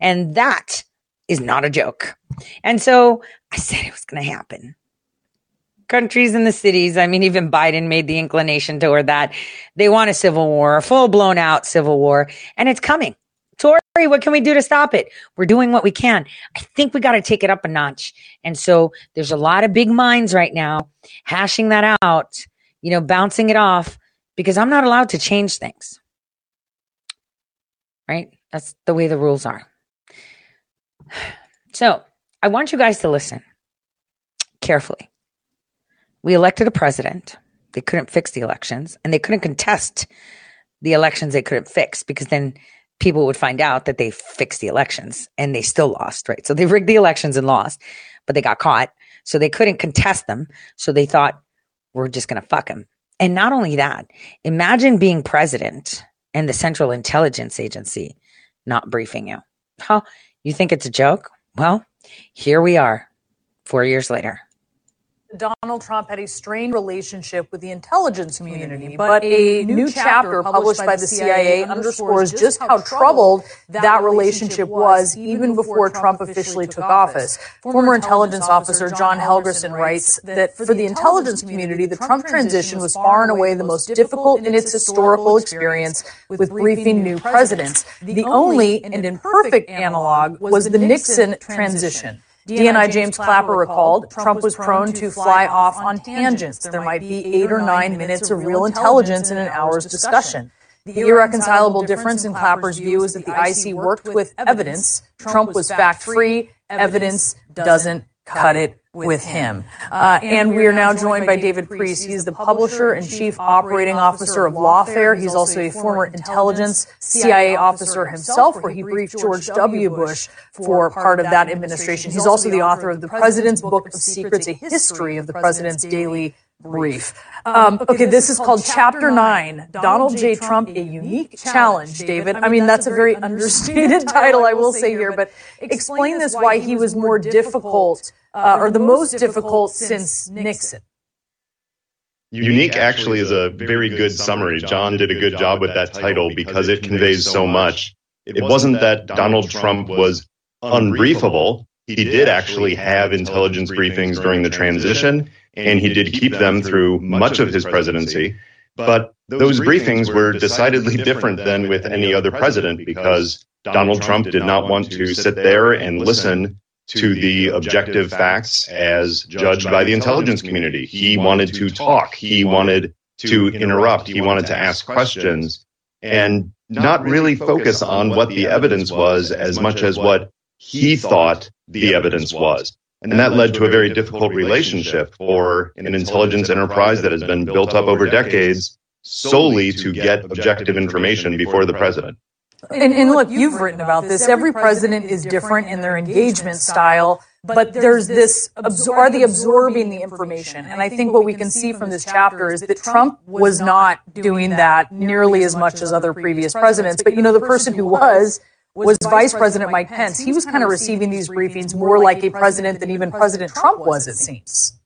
And that is not a joke. And so I said it was going to happen. Countries and the cities, I mean, even Biden made the inclination toward that. They want a civil war, a full blown out civil war, and it's coming. Tori, what can we do to stop it? We're doing what we can. I think we got to take it up a notch. And so there's a lot of big minds right now hashing that out, you know, bouncing it off because I'm not allowed to change things. Right? That's the way the rules are. So I want you guys to listen carefully. We elected a president. They couldn't fix the elections and they couldn't contest the elections they couldn't fix because then people would find out that they fixed the elections and they still lost, right? So they rigged the elections and lost, but they got caught. So they couldn't contest them. So they thought, we're just going to fuck them. And not only that, imagine being president and the Central Intelligence Agency not briefing you. How you think it's a joke? Well, here we are, four years later. Donald Trump had a strained relationship with the intelligence community, but a new chapter published by the CIA underscores just how troubled that relationship was even before Trump officially took office. Former intelligence officer John Helgerson writes that for the intelligence community, the Trump transition was far and away the most difficult in its historical experience with briefing new presidents. The only and imperfect analog was the Nixon transition. DNI James Clapper recalled Trump was prone to fly off on tangents. There might be eight or nine minutes of real intelligence in an hour's discussion. The irreconcilable difference in Clapper's view is that the IC worked with evidence. Trump was fact free. Evidence doesn't cut it with him. Uh, and we are now joined by David Priess. He's the publisher and chief operating officer of Lawfare. He's also a former intelligence CIA officer himself, where he briefed George W. Bush for part of that administration. He's also the author of The President's Book of Secrets, a history of the President's daily brief. Um, okay, this is called Chapter 9 Donald J. Trump, a unique challenge, David. I mean, that's a very understated title, I will say here, but explain this why he was more difficult uh, or the most difficult since Nixon. Unique actually is a very good summary. John did a good job with that title because it conveys so much. It wasn't that Donald Trump was unbriefable. He did actually have intelligence briefings during the transition, and he did keep them through much of his presidency. But those briefings were decidedly different than with any other president because Donald Trump did not want to sit there and listen to the objective facts as judged by the intelligence community. He wanted to talk. He wanted to interrupt. He wanted to ask questions and not really focus on what the evidence was as much as what he thought the evidence was. And that led to a very difficult relationship for an intelligence enterprise that has been built up over decades solely to get objective information before the president. And, and look, you've written about this. Every president is different in their engagement style, but there's this, are the absorbing the information. And I think what we can see from this chapter is that Trump was not doing that nearly as much as other previous presidents. But you know, the person who was, was Vice President Mike Pence. He was kind of receiving these briefings more like a president than even President Trump was, it seems.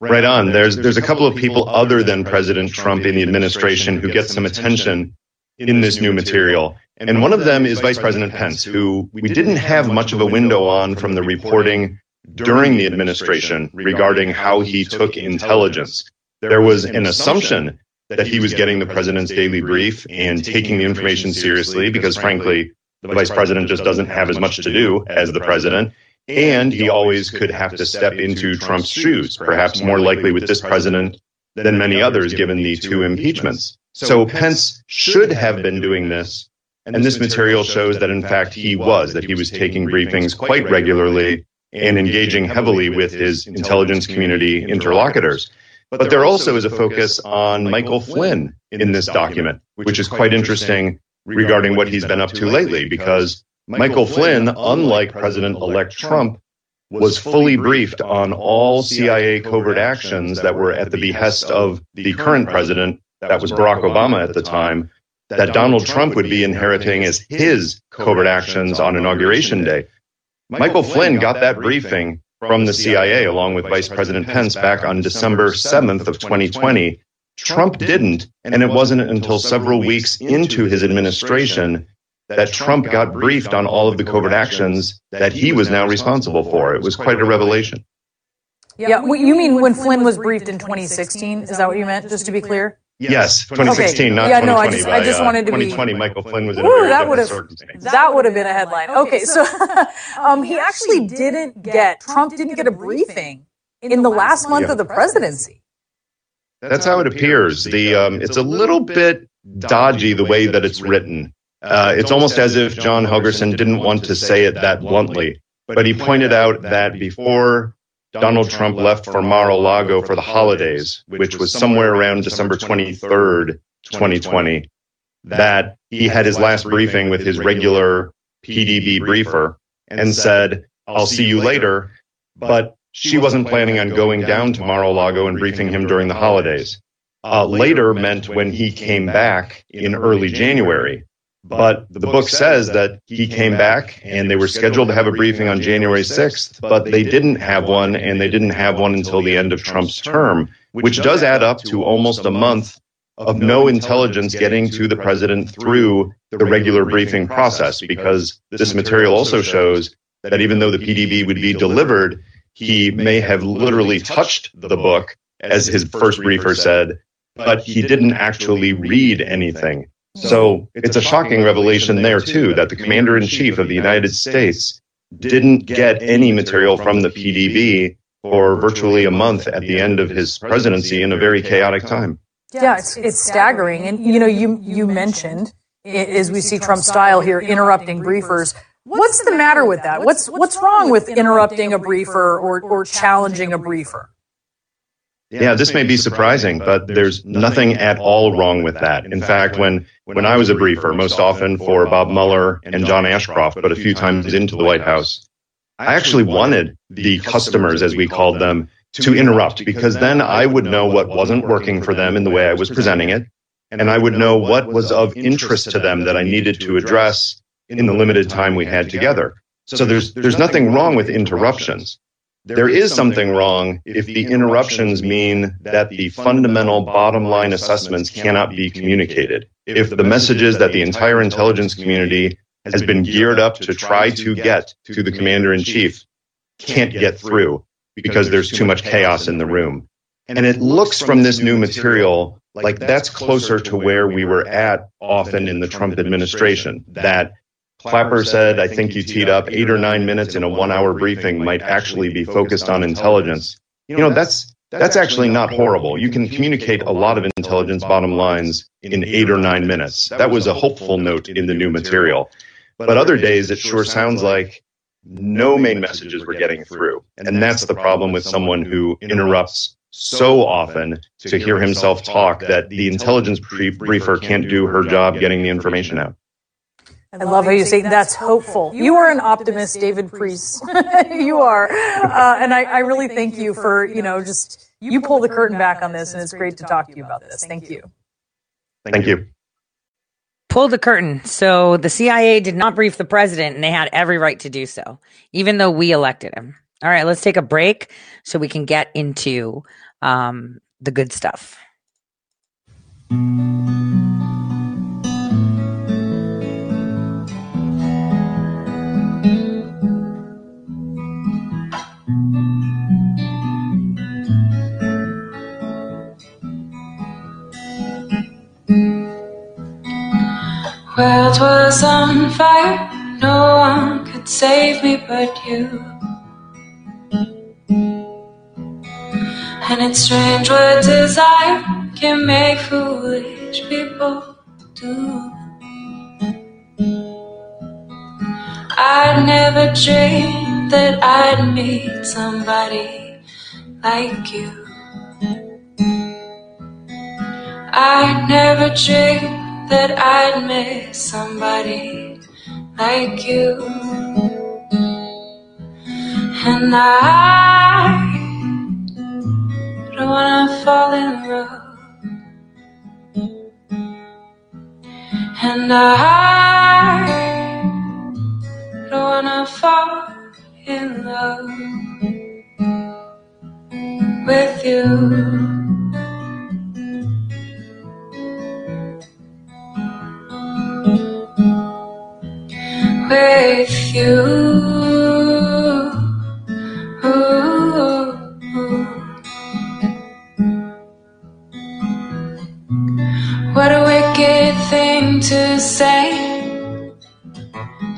Right on. There's there's a couple of people other than President Trump in the administration who get some attention in this new material. And one of them is Vice President Pence, who we didn't have much of a window on from the reporting during the administration regarding how he took intelligence. There was an assumption that he was getting the president's daily brief and taking the information seriously because, frankly, the vice president just doesn't have as much to do as the president. And he always could have to step into Trump's shoes, perhaps more likely with this president than many others, given the two impeachments. So Pence should have been doing this. And this material shows that, in fact, he was, that he was taking briefings quite regularly and engaging heavily with his intelligence community interlocutors. But there also is a focus on Michael Flynn in this document, which is quite interesting regarding what he's been up to lately, because Michael Flynn, unlike President elect Trump, was fully briefed on all CIA covert actions that were at the behest of the current president, that was Barack Obama at the time, that Donald Trump would be inheriting as his covert actions on Inauguration Day. Michael Flynn got that briefing from the CIA along with Vice President Pence back on December 7th of 2020. Trump didn't, and it wasn't until several weeks into his administration that Trump got briefed on all of the covert actions that he was now responsible for. It was quite a revelation. Yeah, well, you mean when Flynn was briefed in 2016? Is that what you meant? Just to be clear. Yes, 2016, Okay. not Yeah, 2020. no, I just- I by, just uh, wanted to be- 2020, Michael Flynn was in a Ooh, very that would have circumstance. that would have been a headline. Okay, so <laughs> um, he actually didn't get Trump didn't get a briefing in the last month Yeah. of the presidency. That's how it appears. The um, it's a little bit dodgy the way that it's written. Uh, it's almost as if John Helgerson didn't want to say it that bluntly, but he pointed out that before Donald Trump left for Mar-a-Lago for the holidays, which was somewhere around December 23rd, 2020, that he had his last briefing with his regular PDB briefer and said, I'll see you later. But she wasn't planning on going down to Mar-a-Lago and briefing him during the holidays. Uh, later meant when he came back in early January. But the book says that he came back and they were scheduled to have a briefing on January 6th, but they didn't have one and they didn't have one until the end of Trump's term, which does add up to almost a month of no intelligence getting to the president through the regular briefing process because this material also shows that even though the PDB would be delivered, he may have literally touched the book, as his first briefer said, but he didn't actually read anything. So it's a shocking revelation there, too, that the commander in chief of the United States didn't get any material from the PDB for virtually a month at the end of his presidency in a very chaotic time. Yeah, it's, it's staggering. And you know, you you mentioned as we see Trump style here interrupting briefers. What's the matter with that? What's what's wrong with interrupting a briefer or or challenging a briefer? Yeah, this may be surprising, but there's nothing at all wrong with that. In fact, when, when I was a briefer, most often for Bob Mueller and John Ashcroft, but a few times into the White House, I actually wanted the customers, as we called them, to interrupt because then I would know what wasn't working for them in the way I was presenting it. And I would know what was of interest to them that I needed to address in the limited time we had together. So there's, there's nothing wrong with interruptions. There is something wrong if the interruptions mean that the fundamental bottom line assessments cannot be communicated. If the messages that the entire intelligence community has been geared up to try to get to the commander in chief can't get through because there's too much chaos in the room. And it looks from this new material like that's closer to where we were at often in the Trump administration, that Clapper said, I think you teed up eight or nine minutes in a one hour briefing might actually be focused on intelligence. You know, that's, that's actually not horrible. You can communicate a lot of intelligence bottom lines in eight or nine minutes. That was a hopeful note in the new material. But other days, it sure sounds like no main messages were getting through. And that's the problem with someone who interrupts so often to hear himself talk that the intelligence briefer can't do her job getting the information out. I love how you say that's hopeful. You are an optimist, David Priess. <laughs> you are, uh, and I, <laughs> I really thank you for you know just you pull the curtain back on this, and it's great to talk to you about this. Thank you. Thank you. Pull the curtain. So the CIA did not brief the president, and they had every right to do so, even though we elected him. All right, let's take a break so we can get into um, the good stuff. World was on fire. No one could save me but you. And it's strange what desire can make foolish people do. I never dreamed that I'd meet somebody like you. I never dreamed that I'd miss somebody like you. And I don't wanna fall in love. And I don't wanna fall in love with you. With you. What a wicked thing to say.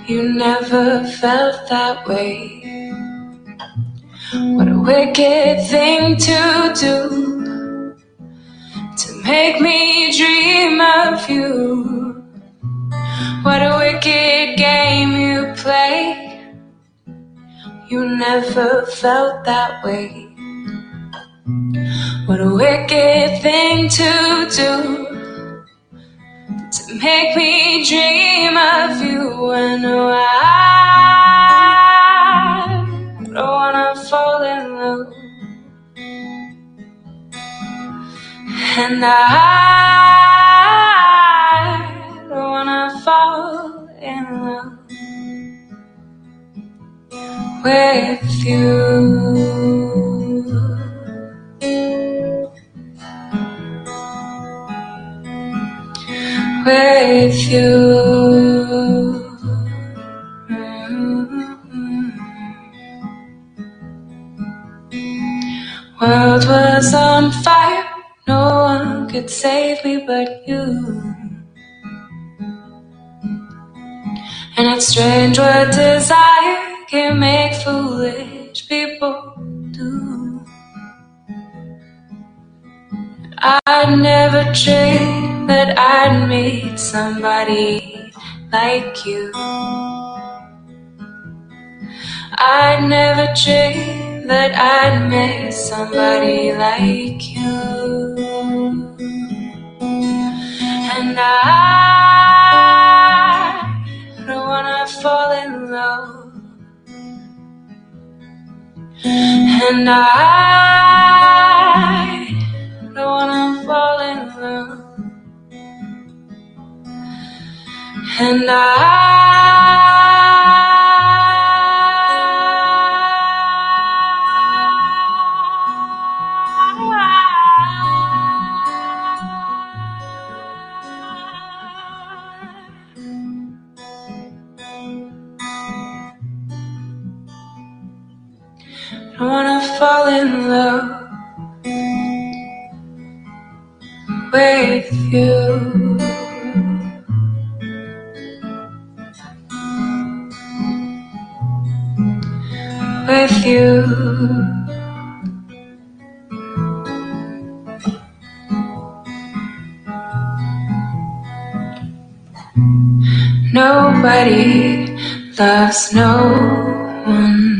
You never felt that way. What a wicked thing to do to make me dream of you. What a wicked game you play. You never felt that way. What a wicked thing to do to make me dream of you and I don't wanna fall in love and I with you. with you. World was on fire, no one could save me but you. And it's strange what desire can make foolish people do. I'd never dreamed that I'd meet somebody like you. I'd never dreamed that I'd meet somebody like you. And I don't wanna fall in love. And I don't wanna fall in love. And I don't wanna fall in love with you. With you. Nobody loves no one.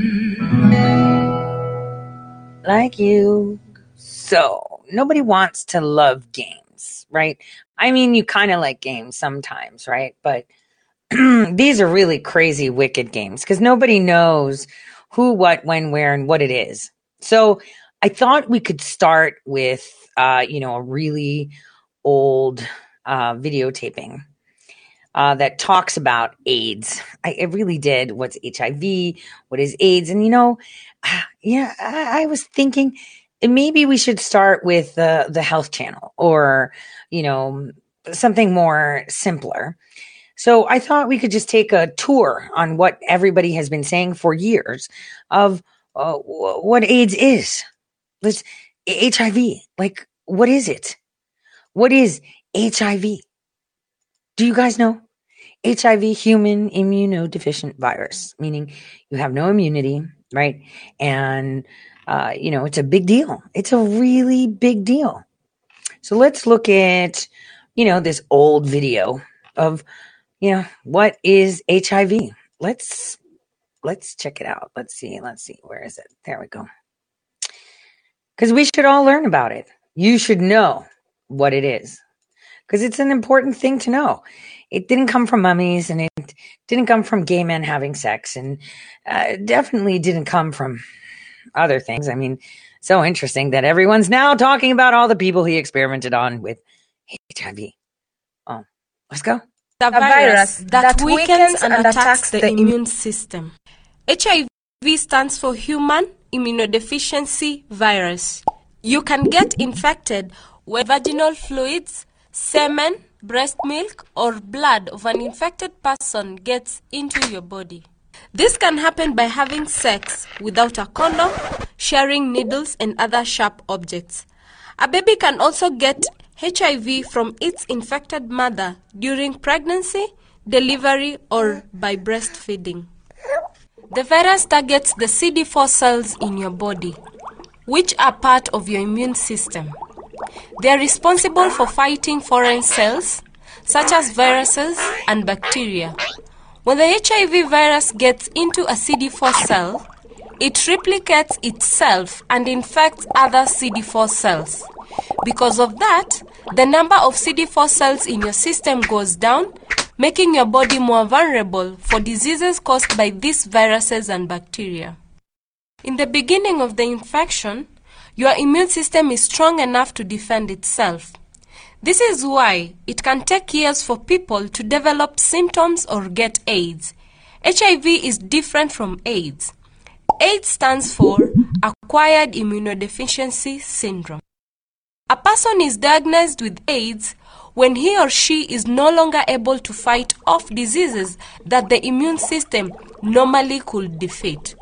You. So nobody wants to love games, right? I mean, you kind of like games sometimes, right? But <clears throat> these are really crazy, wicked games because nobody knows who, what, when, where, and what it is. So I thought we could start with, uh, you know, a really old uh, videotaping uh, that talks about AIDS. I, it really did. What's HIV? What is AIDS? And you know, yeah, I, I was thinking maybe we should start with the the Health Channel or you know something more simpler. So I thought we could just take a tour on what everybody has been saying for years of uh, wh- what AIDS is. Let's HIV. Like, what is it? What is HIV? Do you guys know? HIV, human immunodeficient virus, meaning you have no immunity, right? And, uh, you know, it's a big deal. It's a really big deal. So let's look at, you know, this old video of, you know, what is HIV? Let's, let's check it out. Let's see. Let's see. Where is it? There we go. Because we should all learn about it. You should know what it is because it's an important thing to know. It didn't come from mummies and it didn't come from gay men having sex and uh, definitely didn't come from other things. I mean, so interesting that everyone's now talking about all the people he experimented on with HIV. Oh, let's go. The virus that weakens and attacks the immune system. HIV stands for Human Immunodeficiency Virus. You can get infected with vaginal fluids, semen, breast milk, or blood of an infected person gets into your body. This can happen by having sex without a condom, sharing needles, and other sharp objects. A baby can also get HIV from its infected mother during pregnancy, delivery, or by breastfeeding. The virus targets the CD4 cells in your body, which are part of your immune system. They are responsible for fighting foreign cells, such as viruses and bacteria. When the HIV virus gets into a CD4 cell, it replicates itself and infects other CD4 cells. Because of that, the number of CD4 cells in your system goes down, making your body more vulnerable for diseases caused by these viruses and bacteria. In the beginning of the infection, your immune system is strong enough to defend itself. This is why it can take years for people to develop symptoms or get AIDS. HIV is different from AIDS. AIDS stands for Acquired Immunodeficiency Syndrome. A person is diagnosed with AIDS when he or she is no longer able to fight off diseases that the immune system normally could defeat.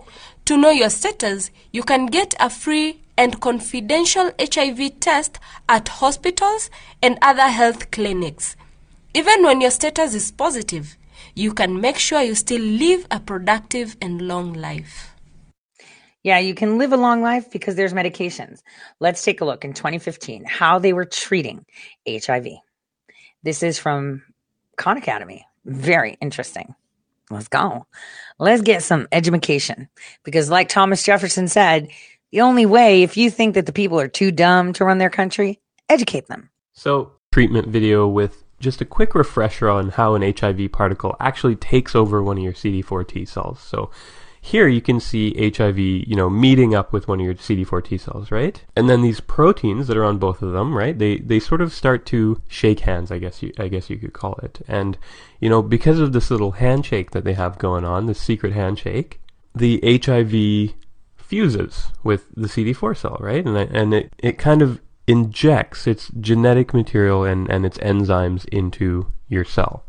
To know your status, you can get a free and confidential HIV test at hospitals and other health clinics. Even when your status is positive, you can make sure you still live a productive and long life. Yeah, you can live a long life because there's medications. Let's take a look in 2015 how they were treating HIV. This is from Khan Academy. Very interesting. Let's go. Let's get some education because, like Thomas Jefferson said, the only way, if you think that the people are too dumb to run their country, educate them. So, treatment video with just a quick refresher on how an HIV particle actually takes over one of your CD4 T cells. So, here you can see HIV, you know, meeting up with one of your CD4 T cells, right? And then these proteins that are on both of them, right? They they sort of start to shake hands, I guess you I guess you could call it. And you know, because of this little handshake that they have going on, this secret handshake, the HIV fuses with the CD4 cell, right? And and it, it kind of injects its genetic material and, and its enzymes into your cell.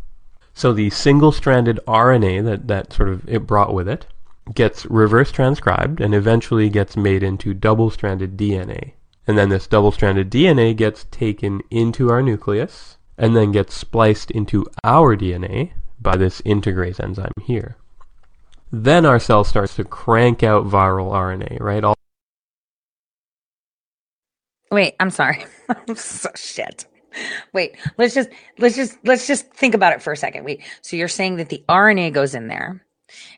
So the single-stranded RNA that, that sort of it brought with it gets reverse transcribed and eventually gets made into double-stranded DNA. And then this double-stranded DNA gets taken into our nucleus and then gets spliced into our DNA by this integrase enzyme here. Then our cell starts to crank out viral RNA, right? All Wait, I'm sorry. <laughs> I'm so shit. Wait, let's just let's just let's just think about it for a second. Wait, so you're saying that the RNA goes in there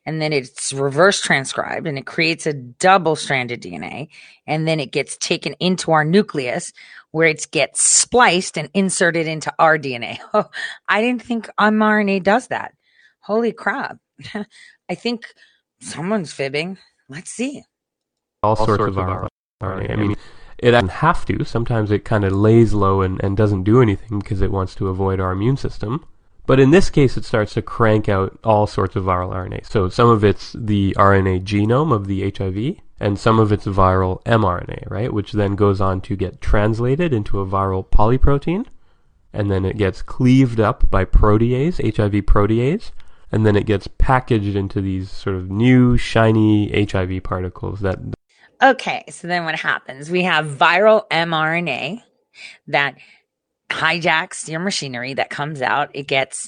and then it's reverse transcribed and it creates a double stranded DNA and then it gets taken into our nucleus where it gets spliced and inserted into our DNA. <laughs> Oh, I didn't think mRNA does that. Holy crap. <laughs> I think someone's fibbing. Let's see. all, sorts, of viral RNA. I mean, it doesn't have to. Sometimes it kind of lays low and, and doesn't do anything because it wants to avoid our immune system. But in this case, it starts to crank out all sorts of viral RNA. So some of it's the RNA genome of the HIV, and some of it's viral mRNA, right? Which then goes on to get translated into a viral polyprotein, and then it gets cleaved up by protease, HIV protease, and then it gets packaged into these sort of new shiny HIV particles that Okay, so then what happens? We have viral mRNA that hijacks your machinery that comes out. It gets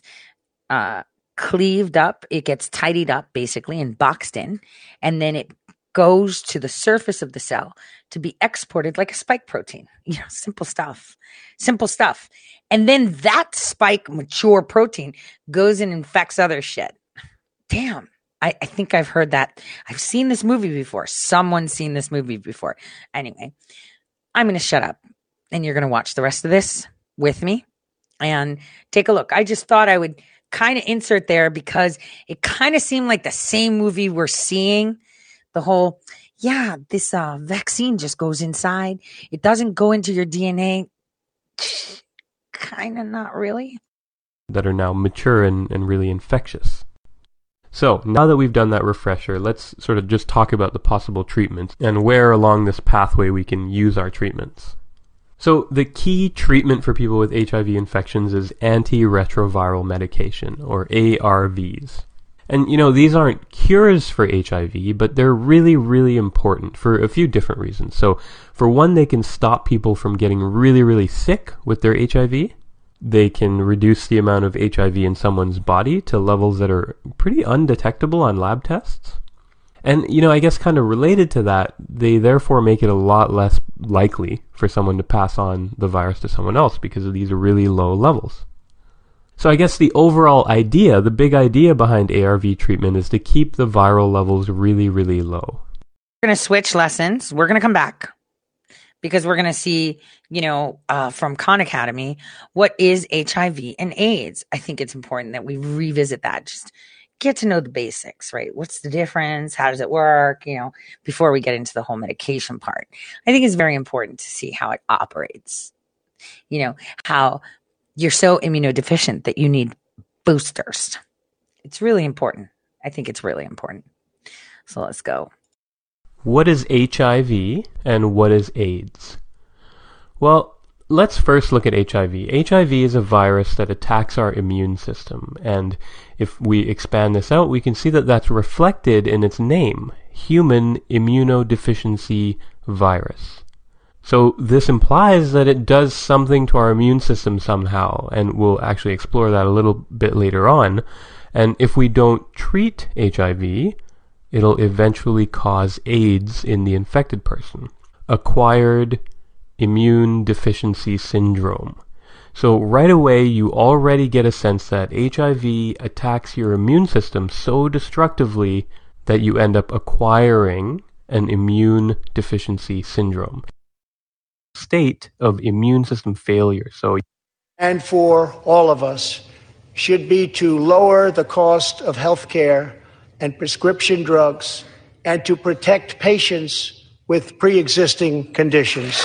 uh, cleaved up, it gets tidied up basically and boxed in, and then it goes to the surface of the cell to be exported like a spike protein. <laughs> You know, simple stuff. Simple stuff. And then that spike mature protein goes and infects other shit. Damn. I, I think I've heard that. I've seen this movie before. Someone's seen this movie before. Anyway, I'm going to shut up and you're going to watch the rest of this with me and take a look. I just thought I would kind of insert there because it kind of seemed like the same movie we're seeing. The whole, yeah, this uh, vaccine just goes inside. It doesn't go into your DNA. kind of not really. That are now mature and, and really infectious. So, now that we've done that refresher, let's sort of just talk about the possible treatments and where along this pathway we can use our treatments. So, the key treatment for people with HIV infections is antiretroviral medication, or ARVs. And you know, these aren't cures for HIV, but they're really, really important for a few different reasons. So, for one, they can stop people from getting really, really sick with their HIV they can reduce the amount of HIV in someone's body to levels that are pretty undetectable on lab tests. And, you know, I guess kind of related to that, they therefore make it a lot less likely for someone to pass on the virus to someone else because of these really low levels. So I guess the overall idea, the big idea behind ARV treatment is to keep the viral levels really, really low. We're going to switch lessons. We're going to come back because we're going to see, you know, uh, from Khan Academy, what is HIV and AIDS. I think it's important that we revisit that. Just get to know the basics, right? What's the difference? How does it work? You know, before we get into the whole medication part, I think it's very important to see how it operates. You know, how you're so immunodeficient that you need boosters. It's really important. I think it's really important. So let's go. What is HIV and what is AIDS? Well, let's first look at HIV. HIV is a virus that attacks our immune system, and if we expand this out, we can see that that's reflected in its name, human immunodeficiency virus. So this implies that it does something to our immune system somehow, and we'll actually explore that a little bit later on. And if we don't treat HIV, it'll eventually cause AIDS in the infected person. Acquired immune deficiency syndrome. So right away, you already get a sense that HIV attacks your immune system so destructively that you end up acquiring an immune deficiency syndrome. State of immune system failure. So, and for all of us should be to lower the cost of health care and prescription drugs and to protect patients with pre existing conditions.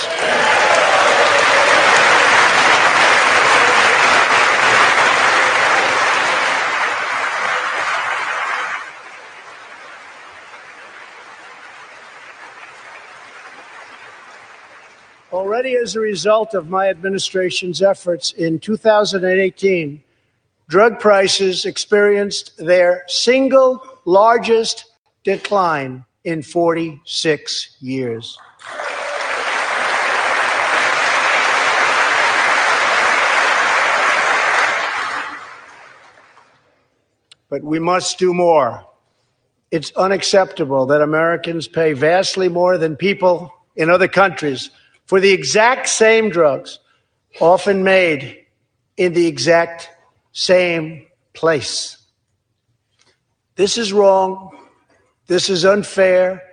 Already, as a result of my administration's efforts in 2018, drug prices experienced their single largest decline in 46 years. But we must do more. It's unacceptable that Americans pay vastly more than people in other countries for the exact same drugs, often made in the exact same place. This is wrong. This is unfair.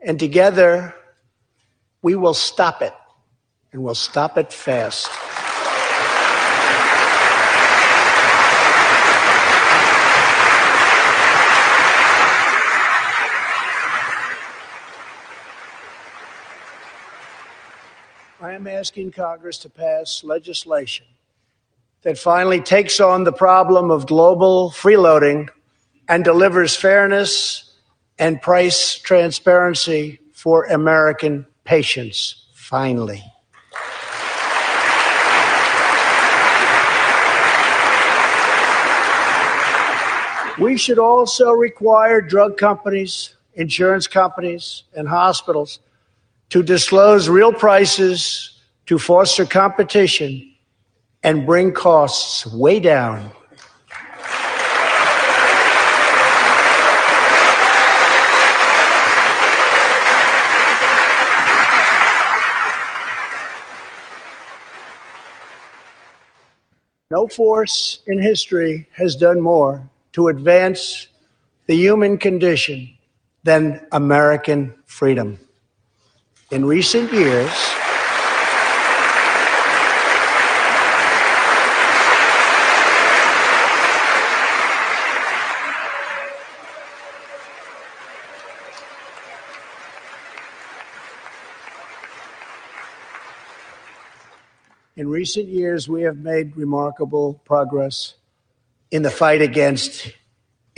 And together, we will stop it. And we'll stop it fast. I am asking Congress to pass legislation that finally takes on the problem of global freeloading and delivers fairness and price transparency for American patients, finally. We should also require drug companies, insurance companies, and hospitals to disclose real prices to foster competition and bring costs way down. No force in history has done more to advance the human condition than American freedom. In recent years, In recent years, we have made remarkable progress in the fight against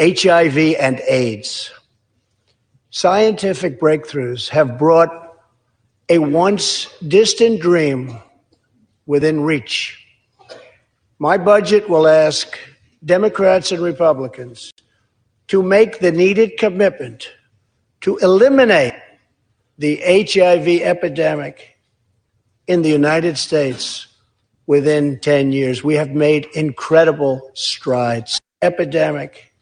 HIV and AIDS. Scientific breakthroughs have brought a once distant dream within reach. My budget will ask Democrats and Republicans to make the needed commitment to eliminate the HIV epidemic in the United States within 10 years. We have made incredible strides. Epidemic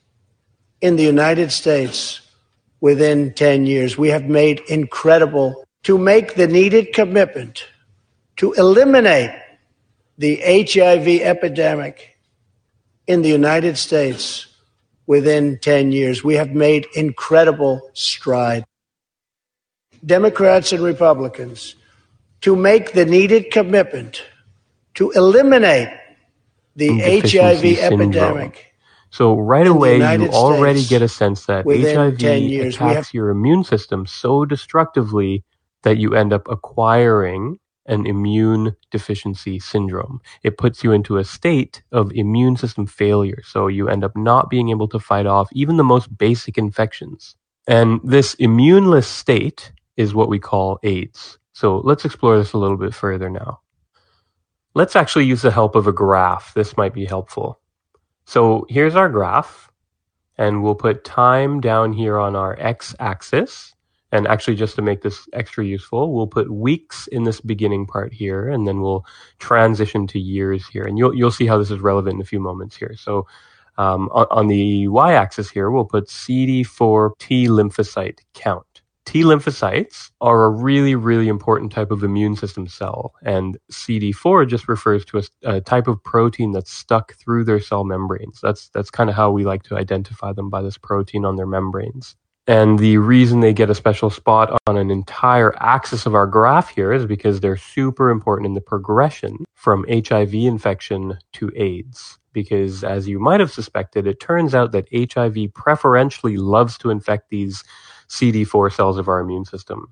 in the United States within 10 years. We have made incredible to make the needed commitment to eliminate the HIV epidemic in the United States within 10 years. We have made incredible strides. Democrats and Republicans to make the needed commitment to eliminate the HIV epidemic. So right away, you United already get a sense that HIV 10 years. Attacks your immune system so destructively that you end up acquiring an immune deficiency syndrome. It puts you into a state of immune system failure. So you end up not being able to fight off even the most basic infections. And this immuneless state is what we call AIDS. So let's explore this a little bit further now. Let's actually use the help of a graph. This might be helpful. So here's our graph, and we'll put time down here on our x-axis. And actually, just to make this extra useful, we'll put weeks in this beginning part here, and then we'll transition to years here. And you'll, you'll see how this is relevant in a few moments here. So um, on, on the y-axis here, we'll put CD4 T lymphocyte count. T lymphocytes are a really, really important type of immune system cell. And CD4 just refers to a, a type of protein that's stuck through their cell membranes. That's, that's kind of how we like to identify them by this protein on their membranes. And the reason they get a special spot on an entire axis of our graph here is because they're super important in the progression from HIV infection to AIDS. Because as you might have suspected, it turns out that HIV preferentially loves to infect these CD4 cells of our immune system.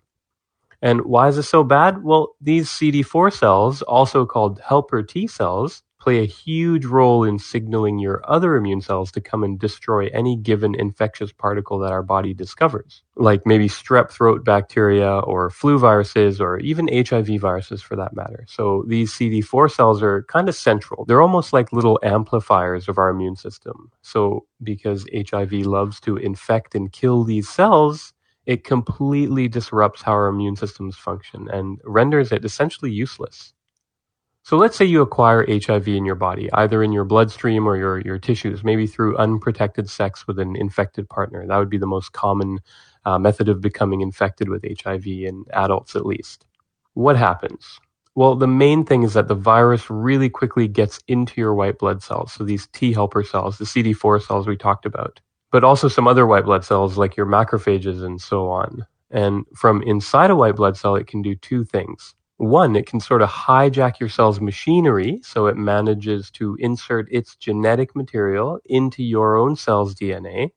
And why is this so bad? Well, these CD4 cells, also called helper T cells, play a huge role in signaling your other immune cells to come and destroy any given infectious particle that our body discovers, like maybe strep throat bacteria or flu viruses or even HIV viruses for that matter. So these CD4 cells are kind of central. They're almost like little amplifiers of our immune system. So because HIV loves to infect and kill these cells, it completely disrupts how our immune systems function and renders it essentially useless. So let's say you acquire HIV in your body, either in your bloodstream or your, your tissues, maybe through unprotected sex with an infected partner. That would be the most common uh, method of becoming infected with HIV in adults, at least. What happens? Well, the main thing is that the virus really quickly gets into your white blood cells. So these T helper cells, the CD4 cells we talked about, but also some other white blood cells like your macrophages and so on. And from inside a white blood cell, it can do two things one, it can sort of hijack your cell's machinery, so it manages to insert its genetic material into your own cell's DNA.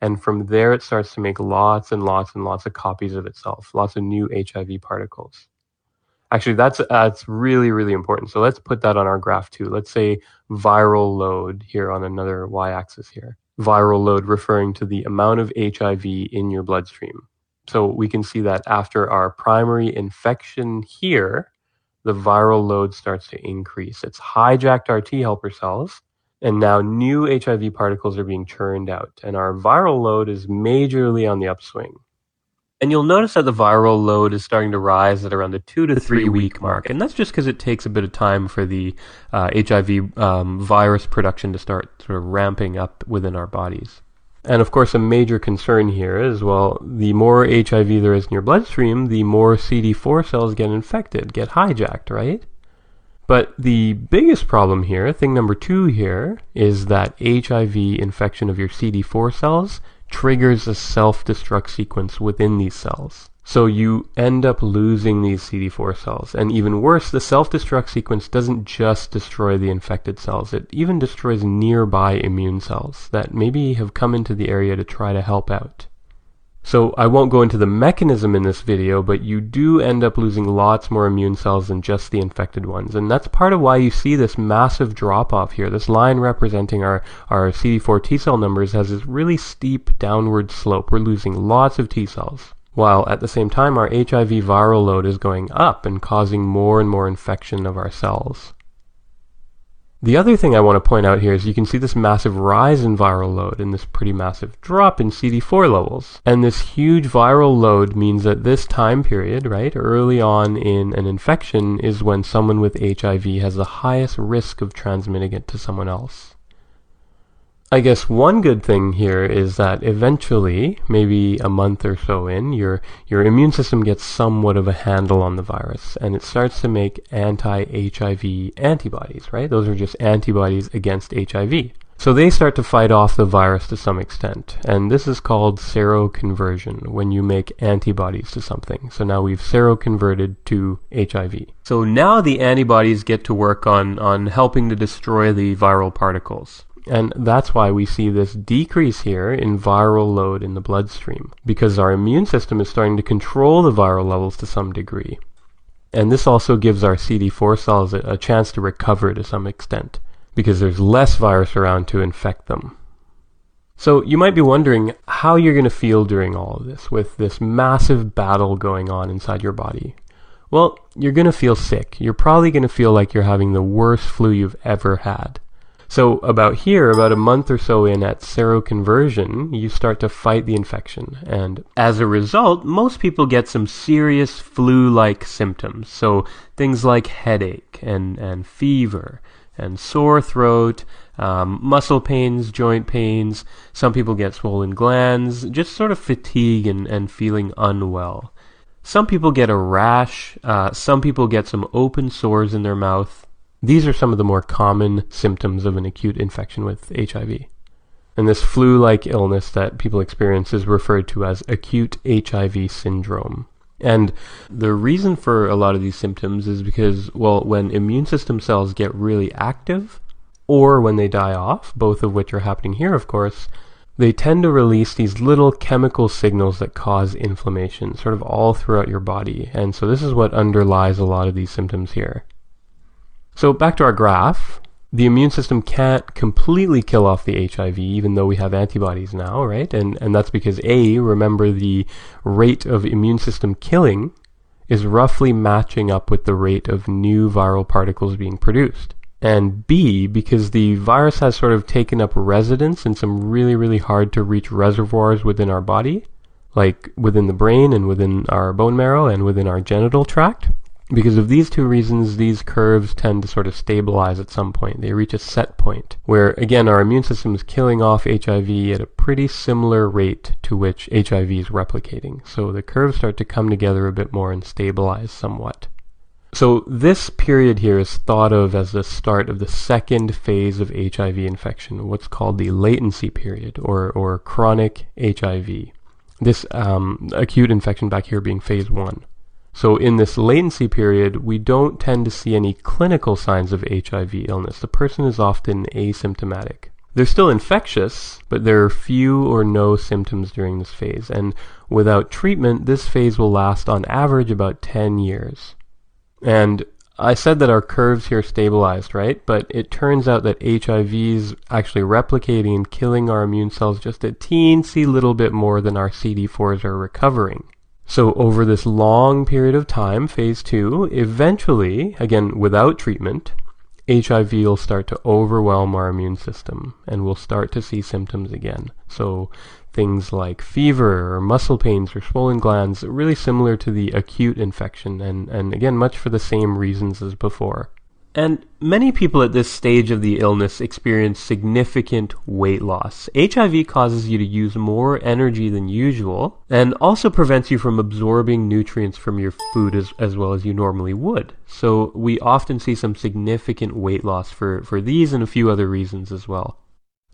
And from there, it starts to make lots and lots and lots of copies of itself, lots of new HIV particles. Actually, that's uh, that's really really important. So let's put that on our graph too. Let's say viral load here on another y-axis here. Viral load referring to the amount of HIV in your bloodstream. So we can see that after our primary infection here, the viral load starts to increase. It's hijacked our T helper cells, and now new HIV particles are being churned out, and our viral load is majorly on the upswing. And you'll notice that the viral load is starting to rise at around the two to three week mark. And that's just because it takes a bit of time for the uh, HIV um, virus production to start sort of ramping up within our bodies. And of course, a major concern here is well, the more HIV there is in your bloodstream, the more CD4 cells get infected, get hijacked, right? But the biggest problem here, thing number two here, is that HIV infection of your CD4 cells triggers a self-destruct sequence within these cells. So you end up losing these CD4 cells. And even worse, the self-destruct sequence doesn't just destroy the infected cells. It even destroys nearby immune cells that maybe have come into the area to try to help out. So I won't go into the mechanism in this video, but you do end up losing lots more immune cells than just the infected ones. And that's part of why you see this massive drop off here. This line representing our, our CD4 T cell numbers has this really steep downward slope. We're losing lots of T cells. While at the same time our HIV viral load is going up and causing more and more infection of our cells. The other thing I want to point out here is you can see this massive rise in viral load and this pretty massive drop in CD4 levels. And this huge viral load means that this time period, right, early on in an infection is when someone with HIV has the highest risk of transmitting it to someone else. I guess one good thing here is that eventually, maybe a month or so in, your your immune system gets somewhat of a handle on the virus and it starts to make anti-HIV antibodies, right? Those are just antibodies against HIV. So they start to fight off the virus to some extent. And this is called seroconversion, when you make antibodies to something. So now we've seroconverted to HIV. So now the antibodies get to work on, on helping to destroy the viral particles. And that's why we see this decrease here in viral load in the bloodstream, because our immune system is starting to control the viral levels to some degree. And this also gives our CD4 cells a, a chance to recover to some extent, because there's less virus around to infect them. So you might be wondering how you're going to feel during all of this, with this massive battle going on inside your body. Well, you're going to feel sick. You're probably going to feel like you're having the worst flu you've ever had. So about here, about a month or so in at seroconversion, you start to fight the infection. And as a result, most people get some serious flu-like symptoms. So things like headache and, and fever and sore throat, um, muscle pains, joint pains. Some people get swollen glands, just sort of fatigue and, and feeling unwell. Some people get a rash. Uh, some people get some open sores in their mouth. These are some of the more common symptoms of an acute infection with HIV. And this flu like illness that people experience is referred to as acute HIV syndrome. And the reason for a lot of these symptoms is because, well, when immune system cells get really active, or when they die off, both of which are happening here, of course, they tend to release these little chemical signals that cause inflammation, sort of all throughout your body. And so this is what underlies a lot of these symptoms here. So back to our graph. The immune system can't completely kill off the HIV, even though we have antibodies now, right? And, and that's because A, remember the rate of immune system killing is roughly matching up with the rate of new viral particles being produced. And B, because the virus has sort of taken up residence in some really, really hard to reach reservoirs within our body, like within the brain and within our bone marrow and within our genital tract. Because of these two reasons, these curves tend to sort of stabilize at some point. They reach a set point where, again, our immune system is killing off HIV at a pretty similar rate to which HIV is replicating. So the curves start to come together a bit more and stabilize somewhat. So this period here is thought of as the start of the second phase of HIV infection, what's called the latency period or, or chronic HIV. This um, acute infection back here being phase one. So in this latency period, we don't tend to see any clinical signs of HIV illness. The person is often asymptomatic. They're still infectious, but there are few or no symptoms during this phase. And without treatment, this phase will last on average about 10 years. And I said that our curves here stabilized, right? But it turns out that HIV is actually replicating and killing our immune cells just a teensy little bit more than our CD4s are recovering. So over this long period of time, phase two, eventually, again, without treatment, HIV will start to overwhelm our immune system and we'll start to see symptoms again. So things like fever or muscle pains or swollen glands, really similar to the acute infection and, and again, much for the same reasons as before. And many people at this stage of the illness experience significant weight loss. HIV causes you to use more energy than usual and also prevents you from absorbing nutrients from your food as, as well as you normally would. So we often see some significant weight loss for, for these and a few other reasons as well.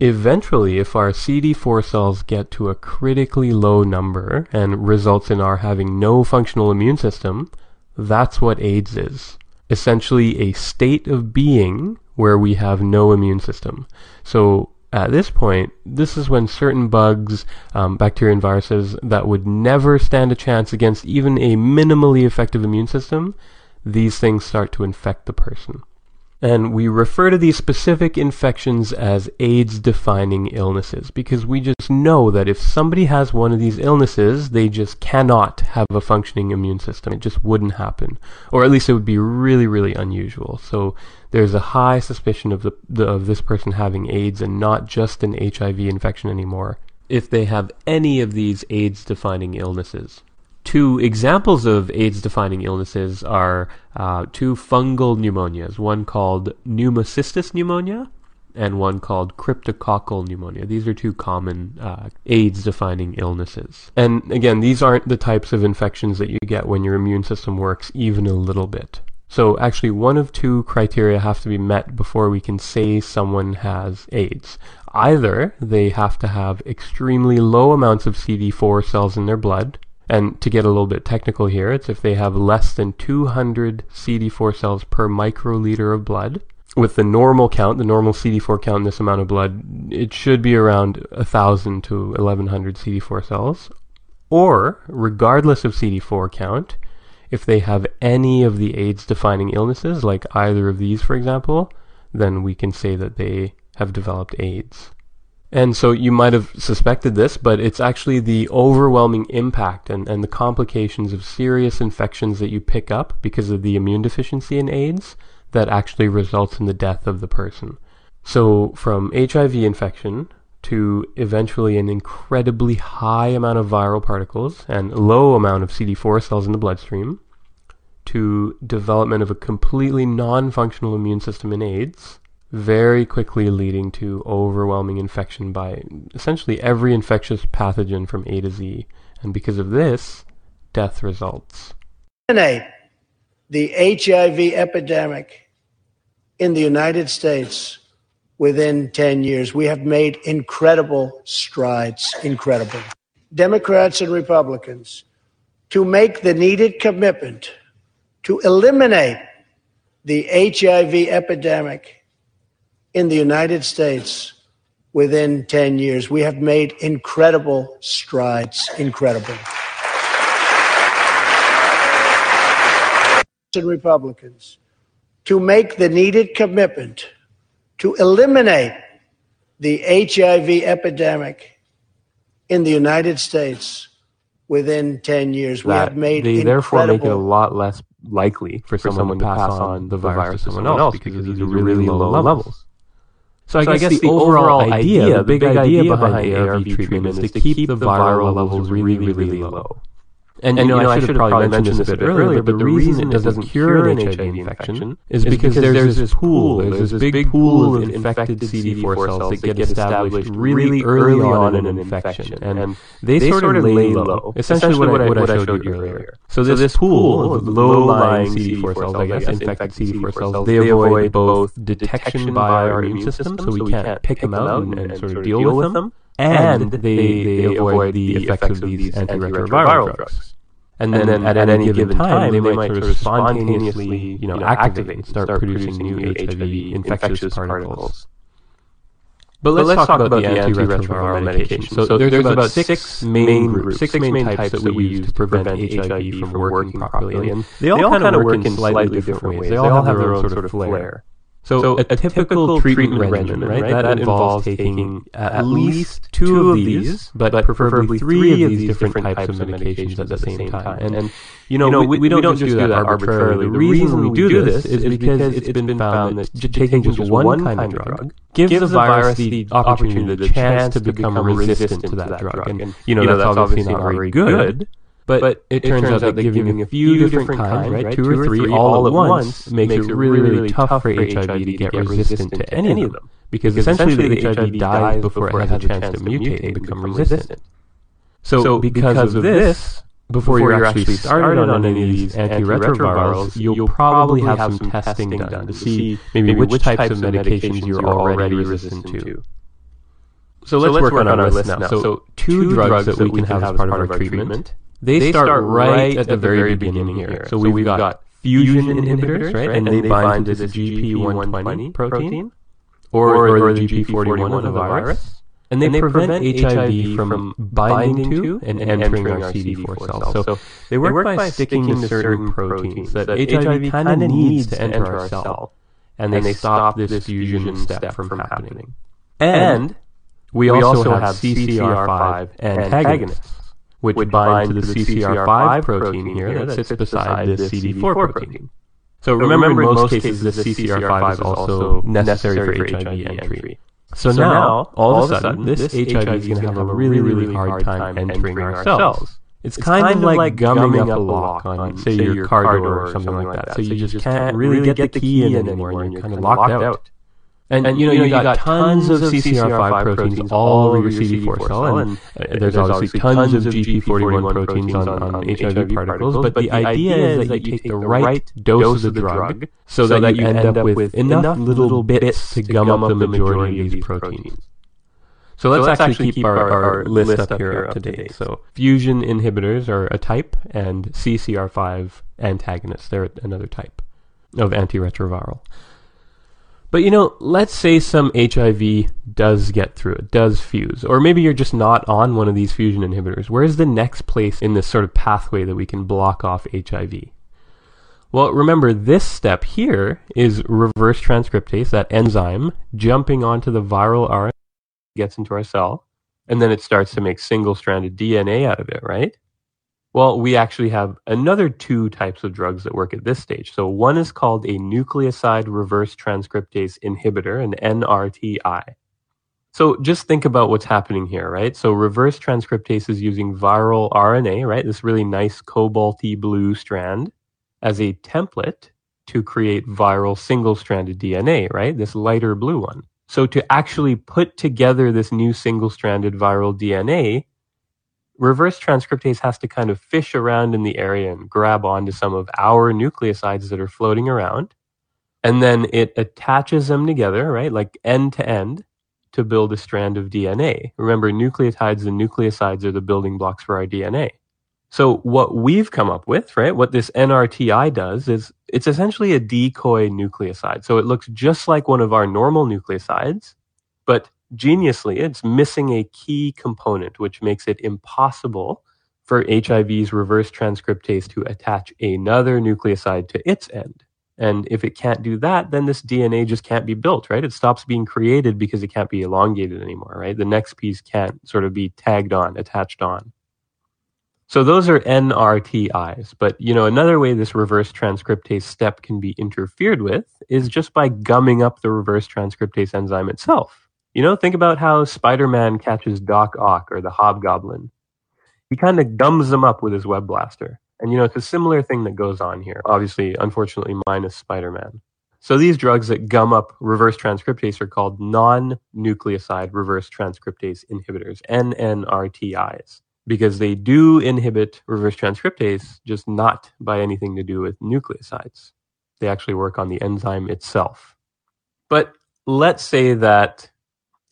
Eventually, if our CD4 cells get to a critically low number and results in our having no functional immune system, that's what AIDS is essentially a state of being where we have no immune system. So at this point, this is when certain bugs, um, bacteria and viruses that would never stand a chance against even a minimally effective immune system, these things start to infect the person. And we refer to these specific infections as AIDS defining illnesses because we just know that if somebody has one of these illnesses, they just cannot have a functioning immune system. It just wouldn't happen. Or at least it would be really, really unusual. So there's a high suspicion of, the, the of this person having AIDS and not just an HIV infection anymore if they have any of these AIDS defining illnesses. Two examples of AIDS defining illnesses are uh, two fungal pneumonias, one called pneumocystis pneumonia and one called cryptococcal pneumonia. These are two common uh, AIDS defining illnesses. And again, these aren't the types of infections that you get when your immune system works even a little bit. So actually one of two criteria have to be met before we can say someone has AIDS. Either they have to have extremely low amounts of CD4 cells in their blood, and to get a little bit technical here, it's if they have less than 200 CD4 cells per microliter of blood. With the normal count, the normal CD4 count in this amount of blood, it should be around 1,000 to 1,100 CD4 cells. Or, regardless of CD4 count, if they have any of the AIDS defining illnesses, like either of these, for example, then we can say that they have developed AIDS. And so you might have suspected this, but it's actually the overwhelming impact and, and the complications of serious infections that you pick up because of the immune deficiency in AIDS that actually results in the death of the person. So from HIV infection to eventually an incredibly high amount of viral particles and low amount of CD4 cells in the bloodstream to development of a completely non-functional immune system in AIDS very quickly leading to overwhelming infection by essentially every infectious pathogen from A to Z. And because of this, death results. Eliminate the HIV epidemic in the United States within 10 years. We have made incredible strides, incredible. Democrats and Republicans to make the needed commitment to eliminate the HIV epidemic in the United States within 10 years. We have made incredible strides, incredible. And Republicans to make the needed commitment to eliminate the HIV epidemic in the United States within 10 years. We have made they therefore make it a lot less likely for, someone, to pass on the virus to someone else because these are really low levels. So I, guess, the, overall idea, the big idea behind ARV treatment is to keep the viral levels really, really, really low. And, you know, I should have probably mentioned this a bit earlier, but the reason it doesn't cure an HIV infection is because there's this pool, there's this big pool of infected CD4 cells that get established really early on in an infection, and they sort of lay low. Essentially what I, what I showed you earlier. So this pool of low-lying CD4 cells, I guess, infected CD4 cells, they avoid both detection by our immune system, so we can't pick them out and, and sort of deal with them, and they, they avoid the effects of these antiretroviral drugs. And then, at, any given time, they might sort of spontaneously, you know, activate, and start producing new HIV infectious particles. But let's, talk, about, the antiretroviral medication. So, there's, about six main groups, six main types that we use to prevent HIV from working properly, and they all kind of work in slightly different ways. They all have their own sort of flair. So, a, typical, treatment, regimen, right, that, that involves taking at least two of these, but preferably three of these different types of medications at the same time. And, and you know, we, we, don't just do that arbitrarily. The reason we do this is because it's been found that taking just one kind of drug gives the virus the opportunity, the chance to become resistant to that drug. And, you know, that's obviously not very good, But, it, turns out that giving a few different kinds, right, two or three, all at once, makes it really, really tough for HIV to get resistant to any of them. Because essentially the HIV dies before it has a chance to mutate and become resistant. So because of this, before you're actually started on any of these antiretrovirals, you'll probably have some testing done to see maybe which types of medications you're already resistant to. So let's work on our list now. So two drugs that we can have as part of our treatment they, start, start right at the very beginning here. So we've got fusion inhibitors, right? And they bind to this GP120 protein or, or the GP41 of the virus. And they, and they prevent, prevent HIV from binding to and entering our CD4 cells. So they work, they work by sticking to certain proteins that HIV kind of needs to enter our cell. And then they stop this fusion step from happening. And we also have CCR5 antagonists which, which bind to the CCR5 protein here that sits beside the CD4 protein. So remember, in most cases, the CCR5 is also necessary for HIV entry. So, so now, all of a sudden, this HIV is going to have a really, really hard time entering our cells. It's kind, kind of like gumming up a lock on, say, your car door or something like that. So you just can't really get the key in anymore, and you're kind of locked out. And, and you know, you, know, you got, got tons of CCR5 proteins all over your CD4 cell, and uh, there's obviously tons of GP41 proteins on, on HIV particles, but the idea is that you take the right dose of the drug so that you end up with enough little bits to gum up the majority of these proteins. So let's, so let's actually, keep, our, our, list up here up to date. So fusion inhibitors are a type, and CCR5 antagonists, they're another type of antiretroviral. But you know, let's say some HIV does get through it, does fuse, or maybe you're just not on one of these fusion inhibitors. Where's the next place in this sort of pathway that we can block off HIV? Well, remember this step here is reverse transcriptase, that enzyme jumping onto the viral RNA gets into our cell, and then it starts to make single-stranded DNA out of it, right? Well, we actually have another two types of drugs that work at this stage. So one is called a nucleoside reverse transcriptase inhibitor, an NRTI. So just think about what's happening here, right? So reverse transcriptase is using viral RNA, right? This really nice cobalty blue strand as a template to create viral single-stranded DNA, right? This lighter blue one. So to actually put together this new single-stranded viral DNA, reverse transcriptase has to kind of fish around in the area and grab onto some of our nucleosides that are floating around. And then it attaches them together, right, like end to end to build a strand of DNA. Remember, nucleotides and nucleosides are the building blocks for our DNA. So what we've come up with, right, what this NRTI does is it's essentially a decoy nucleoside. So it looks just like one of our normal nucleosides, but geniusly, it's missing a key component, which makes it impossible for HIV's reverse transcriptase to attach another nucleoside to its end. And if it can't do that, then this DNA just can't be built, right? It stops being created because it can't be elongated anymore, right? The next piece can't sort of be tagged on, attached on. So those are NRTIs. But, you know, another way this reverse transcriptase step can be interfered with is just by gumming up the reverse transcriptase enzyme itself. You know, think about how Spider Man catches Doc Ock or the Hobgoblin. He kind of gums them up with his web blaster. And, you know, it's a similar thing that goes on here. Obviously, unfortunately, minus Spider Man. So these drugs that gum up reverse transcriptase are called non nucleoside reverse transcriptase inhibitors, NNRTIs, because they do inhibit reverse transcriptase, just not by anything to do with nucleosides. They actually work on the enzyme itself. But let's say that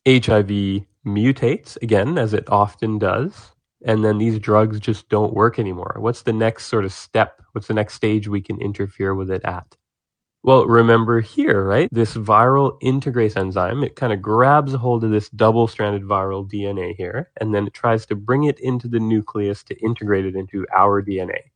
HIV mutates again, as it often does, and then these drugs just don't work anymore. What's the next sort of step? What's the next stage we can interfere with it at? Well, remember here, right? This viral integrase enzyme, it kind of grabs a hold of this double stranded viral DNA here, and then it tries to bring it into the nucleus to integrate it into our DNA.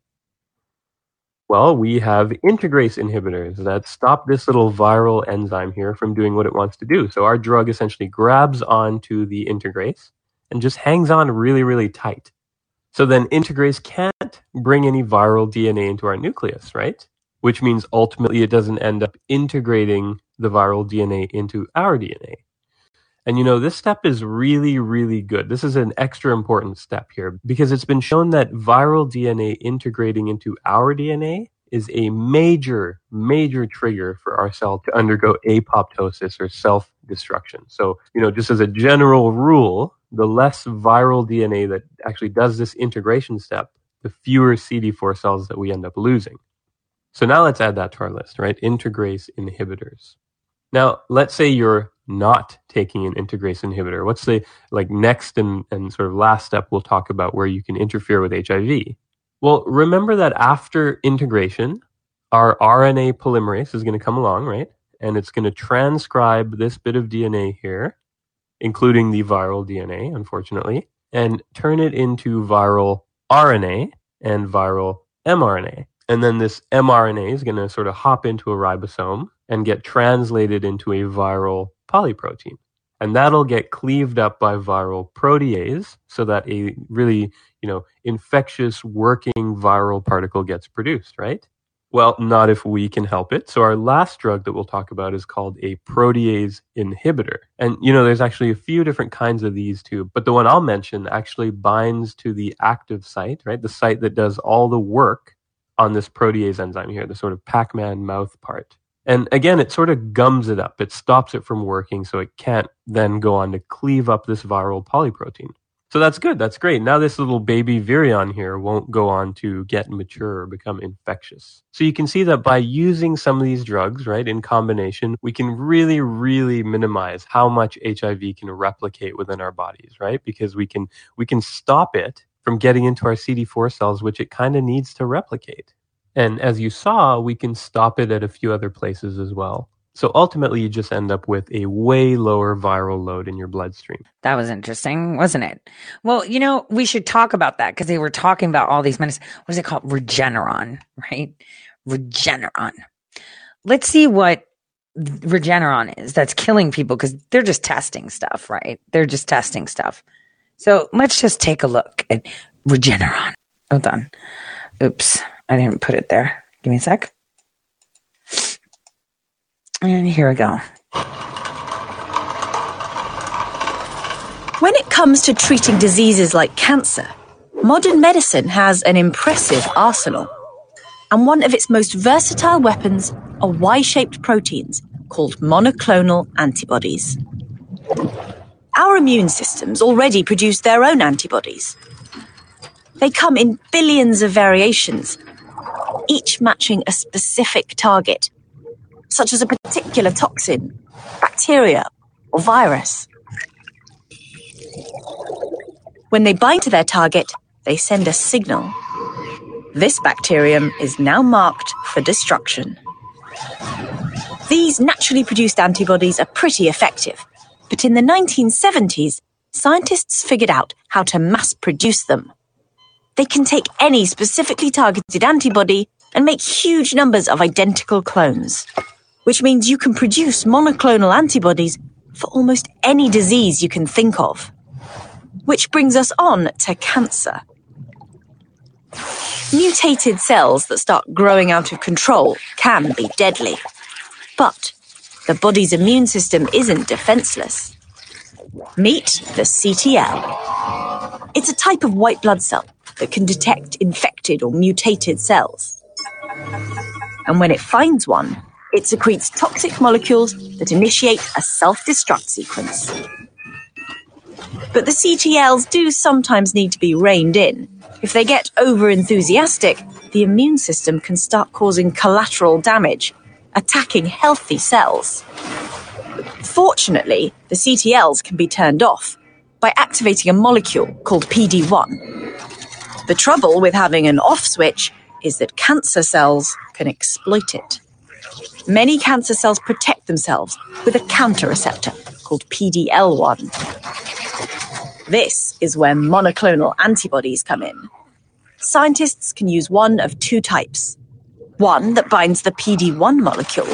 Well, we have integrase inhibitors that stop this little viral enzyme here from doing what it wants to do. So our drug essentially grabs onto the integrase and just hangs on really, really tight. So then integrase can't bring any viral DNA into our nucleus, right? Which means ultimately it doesn't end up integrating the viral DNA into our DNA. And you know, this step is really, really good. This is an extra important step here because it's been shown that viral DNA integrating into our DNA is a major, major trigger for our cell to undergo apoptosis or self destruction. So, you know, just as a general rule, the less viral DNA that actually does this integration step, the fewer CD4 cells that we end up losing. So now let's add that to our list, right? Integrase inhibitors. Now, let's say you're not taking an integrase inhibitor. What's the like next and, and sort of last step we'll talk about where you can interfere with HIV? Well, remember that after integration, our RNA polymerase is going to come along, right? And it's going to transcribe this bit of DNA here, including the viral DNA, unfortunately, and turn it into viral RNA and viral mRNA. And then this mRNA is going to sort of hop into a ribosome and get translated into a viral polyprotein. And that'll get cleaved up by viral protease so that a really, you know, infectious working viral particle gets produced, right? Well, not if we can help it. So our last drug that we'll talk about is called a protease inhibitor. And you know, there's actually a few different kinds of these too, but the one I'll mention actually binds to the active site, right? The site that does all the work on this protease enzyme here, the sort of Pac-Man mouth part. And again, it sort of gums it up. It stops it from working so it can't then go on to cleave up this viral polyprotein. So that's good. That's great. Now this little baby virion here won't go on to get mature or become infectious. So you can see that by using some of these drugs, right, in combination, we can really, really minimize how much HIV can replicate within our bodies, right? Because we can we can stop it from getting into our CD4 cells, which it kind of needs to replicate. And as you saw, we can stop it at a few other places as well. So ultimately, you just end up with a way lower viral load in your bloodstream. That was interesting, wasn't it? Well, you know, we should talk about that because they were talking about all these medicines. What is it called? Regeneron, right? Regeneron. Let's see what Regeneron is that's killing people because they're just testing stuff, right? They're just testing stuff. So let's just take a look at Regeneron. Hold on. Oops, I didn't put it there. Give me a sec. And here we go. When it comes to treating diseases like cancer, modern medicine has an impressive arsenal. And one of its most versatile weapons are Y shaped proteins called monoclonal antibodies. Our immune systems already produce their own antibodies. They come in billions of variations, each matching a specific target such as a particular toxin, bacteria, or virus. When they bind to their target, they send a signal. This bacterium is now marked for destruction. These naturally produced antibodies are pretty effective, but in the 1970s, scientists figured out how to mass produce them. They can take any specifically targeted antibody and make huge numbers of identical clones which means you can produce monoclonal antibodies for almost any disease you can think of. Which brings us on to cancer. Mutated cells that start growing out of control can be deadly. But the body's immune system isn't defenseless. Meet the CTL. It's a type of white blood cell that can detect infected or mutated cells. And when it finds one, it secretes toxic molecules that initiate a self-destruct sequence. But the CTLs do sometimes need to be reined in. If they get over-enthusiastic, the immune system can start causing collateral damage, attacking healthy cells. Fortunately, the CTLs can be turned off by activating a molecule called PD-1. The trouble with having an off switch is that cancer cells can exploit it. Many cancer cells protect themselves with a counter receptor called PD-L1. This is where monoclonal antibodies come in. Scientists can use one of two types. One that binds the PD-1 molecule,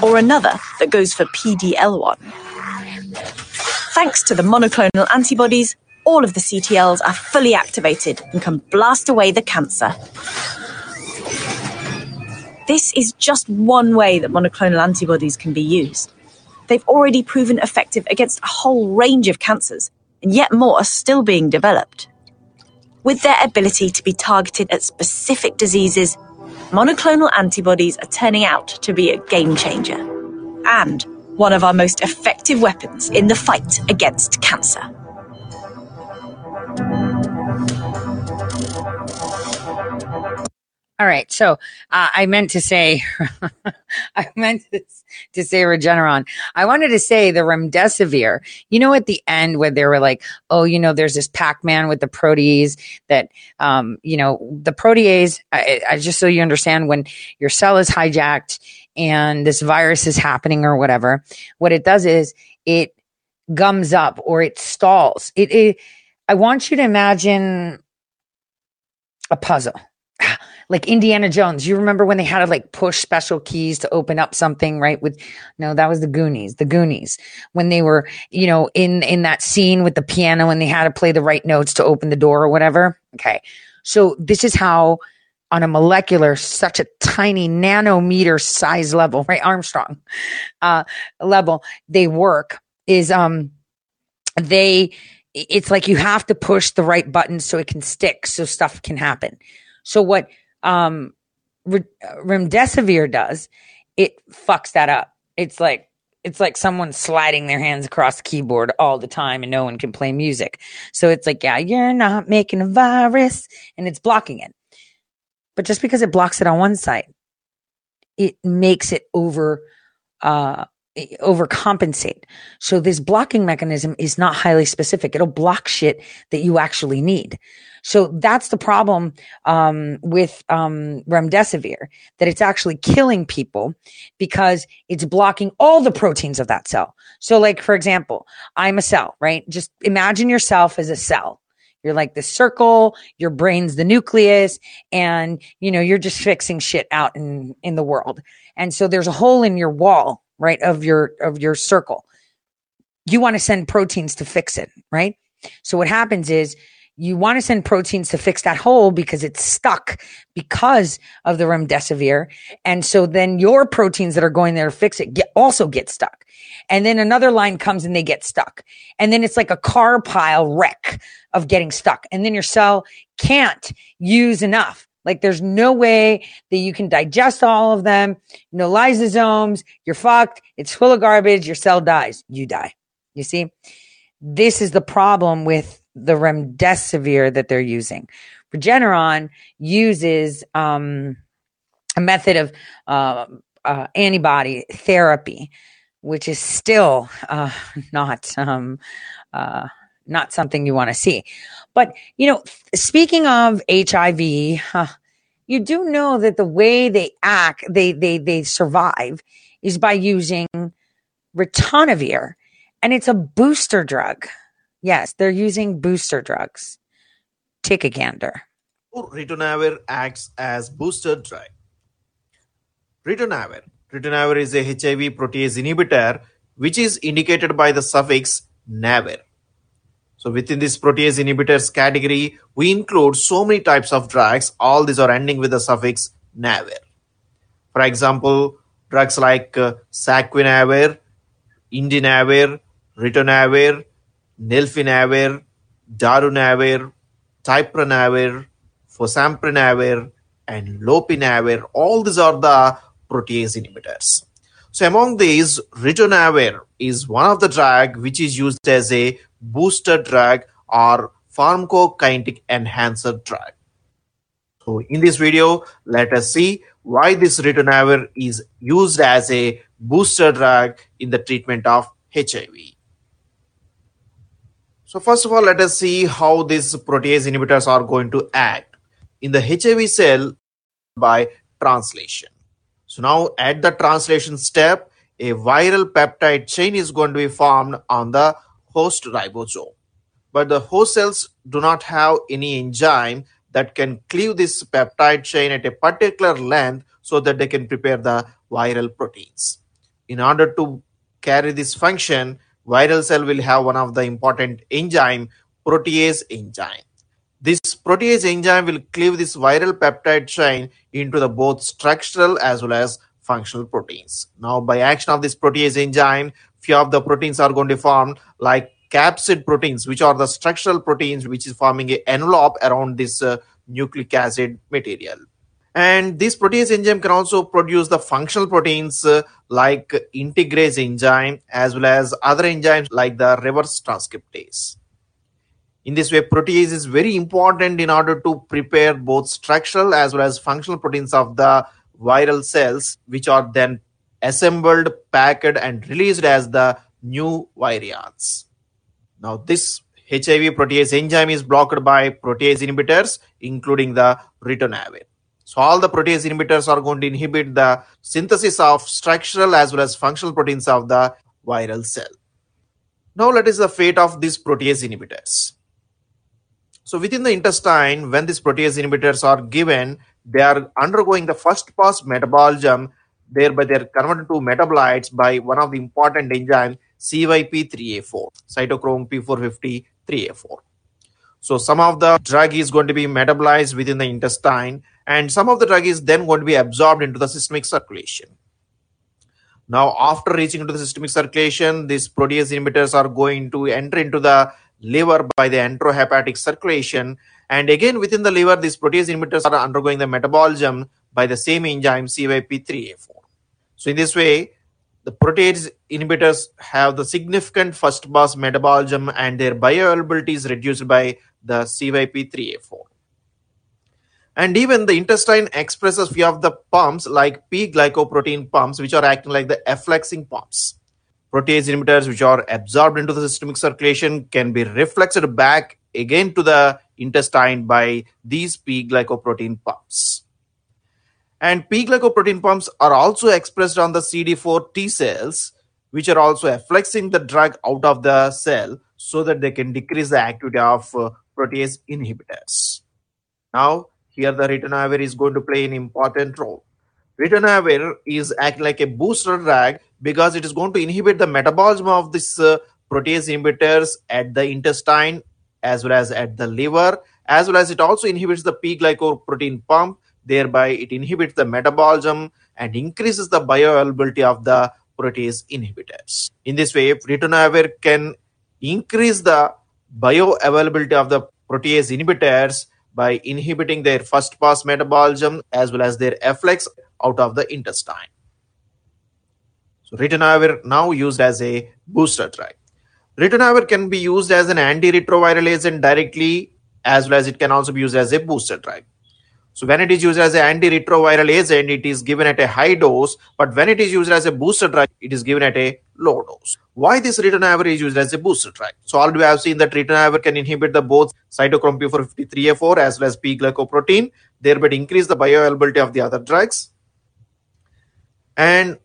or another that goes for PD-L1. Thanks to the monoclonal antibodies, all of the CTLs are fully activated and can blast away the cancer. This is just one way that monoclonal antibodies can be used. they've already proven effective against a whole range of cancers, and yet more are still being developed. With their ability to be targeted at specific diseases, monoclonal antibodies are turning out to be a game changer and one of our most effective weapons in the fight against cancer. All right. So uh, I meant to say, <laughs> I meant to, to say Regeneron. I wanted to say the remdesivir. You know, at the end where they were like, "Oh, you know, there's this Pac-Man with the protease that, um, you know, the protease." I, I, just so you understand, when your cell is hijacked and this virus is happening or whatever, what it does is it gums up or it stalls. It. it I want you to imagine a puzzle like Indiana Jones. You remember when they had to like push special keys to open up something, right? With no, that was the Goonies, the Goonies. When they were, you know, in in that scene with the piano and they had to play the right notes to open the door or whatever. Okay. So this is how on a molecular, such a tiny nanometer size level, right? angstrom, uh, level, they work is, um, they, it's like you have to push the right buttons so it can stick so stuff can happen. So what um, remdesivir does, it fucks that up. It's like it's like someone sliding their hands across the keyboard all the time and no one can play music. So it's like, yeah, you're not making a virus and it's blocking it. But just because it blocks it on one side, it makes it over uh overcompensate. So this blocking mechanism is not highly specific. It'll block shit that you actually need. So that's the problem um, with um, remdesivir, that it's actually killing people because it's blocking all the proteins of that cell. So, like for example, I'm a cell, right? Just imagine yourself as a cell. You're like the circle, your brain's the nucleus, and you know, you're just fixing shit out in, in the world. And so there's a hole in your wall, right, of your of your circle. You want to send proteins to fix it, right? So what happens is you want to send proteins to fix that hole because it's stuck because of the remdesivir. And so then your proteins that are going there to fix it get, also get stuck. And then another line comes and they get stuck. And then it's like a car pile wreck of getting stuck. And then your cell can't use enough. Like there's no way that you can digest all of them. No lysosomes. You're fucked. It's full of garbage. Your cell dies. You die. You see? This is the problem with the remdesivir that they're using. Regeneron uses um, a method of uh, uh, antibody therapy, which is still uh, <laughs> not um, uh, not something you want to see. But you know, speaking of HIV, you do know that the way they act, they they they survive, is by using ritonavir, and it's a booster drug. Yes, they're using booster drugs. Take a gander. Ritonavir acts as booster drug. Ritonavir. Ritonavir is a HIV protease inhibitor which is indicated by the suffix navir. So within this protease inhibitors category, we include so many types of drugs. All these are ending with the suffix navir. For example, drugs like uh, saquinavir, indinavir, ritonavir, nelfinavir, darunavir, tipranavir, fosamprenavir, and lopinavir. All these are the protease inhibitors. So among these, ritonavir is one of the drug which is used as a booster drug or pharmacokinetic enhancer drug. So in this video, let us see why this ritonavir is used as a booster drug in the treatment of HIV. So first of all, let us see how these protease inhibitors are going to act in the HIV cell by translation. So now at the translation step, a viral peptide chain is going to be formed on the host ribosome. But the host cells do not have any enzyme that can cleave this peptide chain at a particular length so that they can prepare the viral proteins. In order to carry this function, viral cell will have one of the important enzyme, protease enzyme. This protease enzyme will cleave this viral peptide chain into the both structural as well as functional proteins. Now, by action of this protease enzyme, few of the proteins are going to form like capsid proteins, which are the structural proteins which is forming an envelope around this uh, nucleic acid material. And this protease enzyme can also produce the functional proteins uh, like integrase enzyme as well as other enzymes like the reverse transcriptase. In this way, protease is very important in order to prepare both structural as well as functional proteins of the viral cells, which are then assembled, packed, and released as the new virions. Now, this HIV protease enzyme is blocked by protease inhibitors, including the ritonavir. So, all the protease inhibitors are going to inhibit the synthesis of structural as well as functional proteins of the viral cell. Now, let us the fate of these protease inhibitors. So, within the intestine, when these protease inhibitors are given, they are undergoing the first pass metabolism, thereby they are converted to metabolites by one of the important enzymes CYP3A4, cytochrome P450 3A4. So some of the drug is going to be metabolized within the intestine and some of the drug is then going to be absorbed into the systemic circulation. Now, after reaching into the systemic circulation, these protease inhibitors are going to enter into the liver by the enterohepatic circulation. And again, within the liver, these protease inhibitors are undergoing the metabolism by the same enzyme CYP3A4. So in this way, the protease inhibitors have the significant first pass metabolism and their bioavailability is reduced by the CYP3A4. And even the intestine expresses few of the pumps like P glycoprotein pumps, which are acting like the effluxing pumps. Protease inhibitors, which are absorbed into the systemic circulation, can be reflexed back again to the intestine by these P glycoprotein pumps. And P glycoprotein pumps are also expressed on the CD4 T cells, which are also effluxing the drug out of the cell so that they can decrease the activity of uh, protease inhibitors. Now, here the ritonavir is going to play an important role. Ritonavir is acting like a booster drug because it is going to inhibit the metabolism of this uh, protease inhibitors at the intestine as well as at the liver, as well as it also inhibits the P glycoprotein pump. Thereby, it inhibits the metabolism and increases the bioavailability of the protease inhibitors. In this way, ritonavir can increase the bioavailability of the protease inhibitors by inhibiting their first pass metabolism as well as their efflux out of the intestine. So ritonavir now used as a booster drug. Ritonavir can be used as an antiretroviral agent directly as well as it can also be used as a booster drug. So when it is used as an antiretroviral agent, it is given at a high dose, but when it is used as a booster drug, it is given at a low dose. Why this ritonavir is used as a booster drug? So already we have seen that ritonavir can inhibit the both cytochrome P453A4 as well as P glycoprotein, thereby increase the bioavailability of the other drugs. And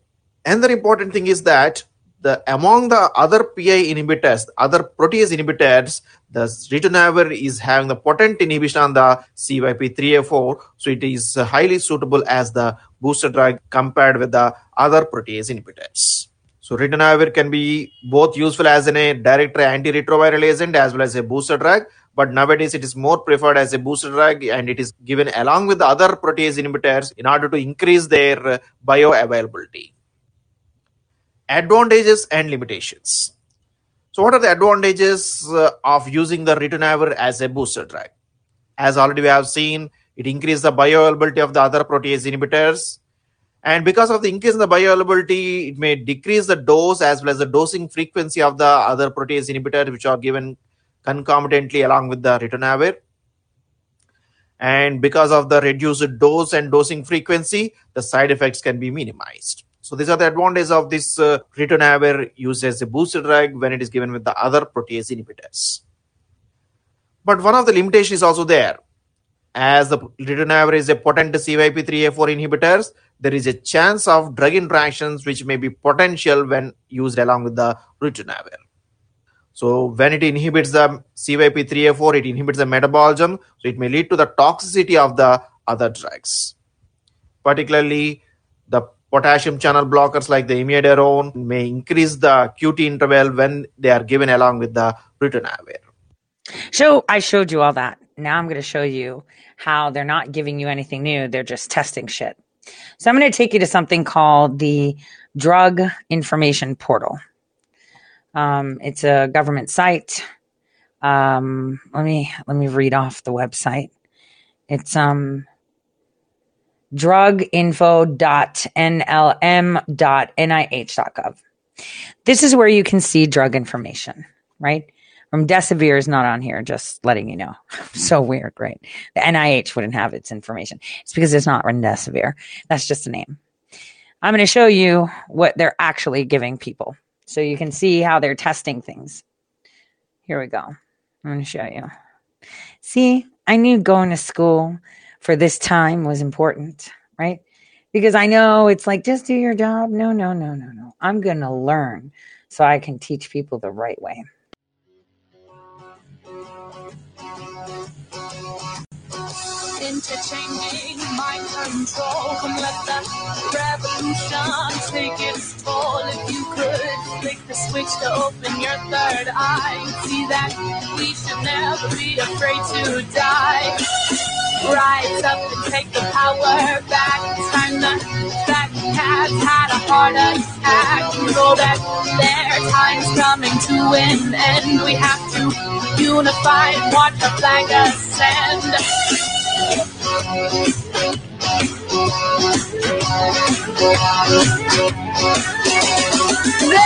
another important thing is that the among the other PI inhibitors, other protease inhibitors, the ritonavir is having the potent inhibition on the CYP3A4, so it is highly suitable as the booster drug compared with the other protease inhibitors. So ritonavir can be both useful as a direct antiretroviral agent as well as a booster drug, but nowadays it is more preferred as a booster drug and it is given along with the other protease inhibitors in order to increase their bioavailability advantages and limitations. So, what are the advantages uh, of using the ritonavir as a booster drug? As already we have seen, it increases the bioavailability of the other protease inhibitors. And because of the increase in the bioavailability, it may decrease the dose as well as the dosing frequency of the other protease inhibitors, which are given concomitantly along with the ritonavir. And because of the reduced dose and dosing frequency, the side effects can be minimized. So these are the advantages of this uh, ritonavir used as a booster drug when it is given with the other protease inhibitors. But one of the limitations is also there. As the ritonavir is a potent CYP3A4 inhibitors, there is a chance of drug interactions which may be potential when used along with the ritonavir. So when it inhibits the CYP3A4, it inhibits the metabolism, so it may lead to the toxicity of the other drugs. Particularly, the potassium channel blockers like the imidazole may increase the QT interval when they are given along with the ritonavir. So I showed you all that. Now I'm going to show you how they're not giving you anything new. They're just testing shit. So I'm going to take you to something called the Drug Information Portal. Um, it's a government site. Um, let me let me read off the website. It's um druginfo.nlm.nih.gov. This is where you can see drug information, right? Remdesivir is not on here, just letting you know. <laughs> so weird, right? The NIH wouldn't have its information. It's because it's not remdesivir. That's just a name. I'm going to show you what they're actually giving people so you can see how they're testing things. Here we go. I'm going to show you. See, I knew going to school for this time was important, right? Because I know it's like, just do your job. No, no, no, no, no. I'm going to learn so I can teach people the right way. interchanging mind control. Come let the revolution take its toll. If you could flick the switch to open your third eye, see that we should never be afraid to die. Rise up and take the power back. Time the fat cats had a heart attack. Know that their time's coming to an end. We have to unify and watch the flag ascend. There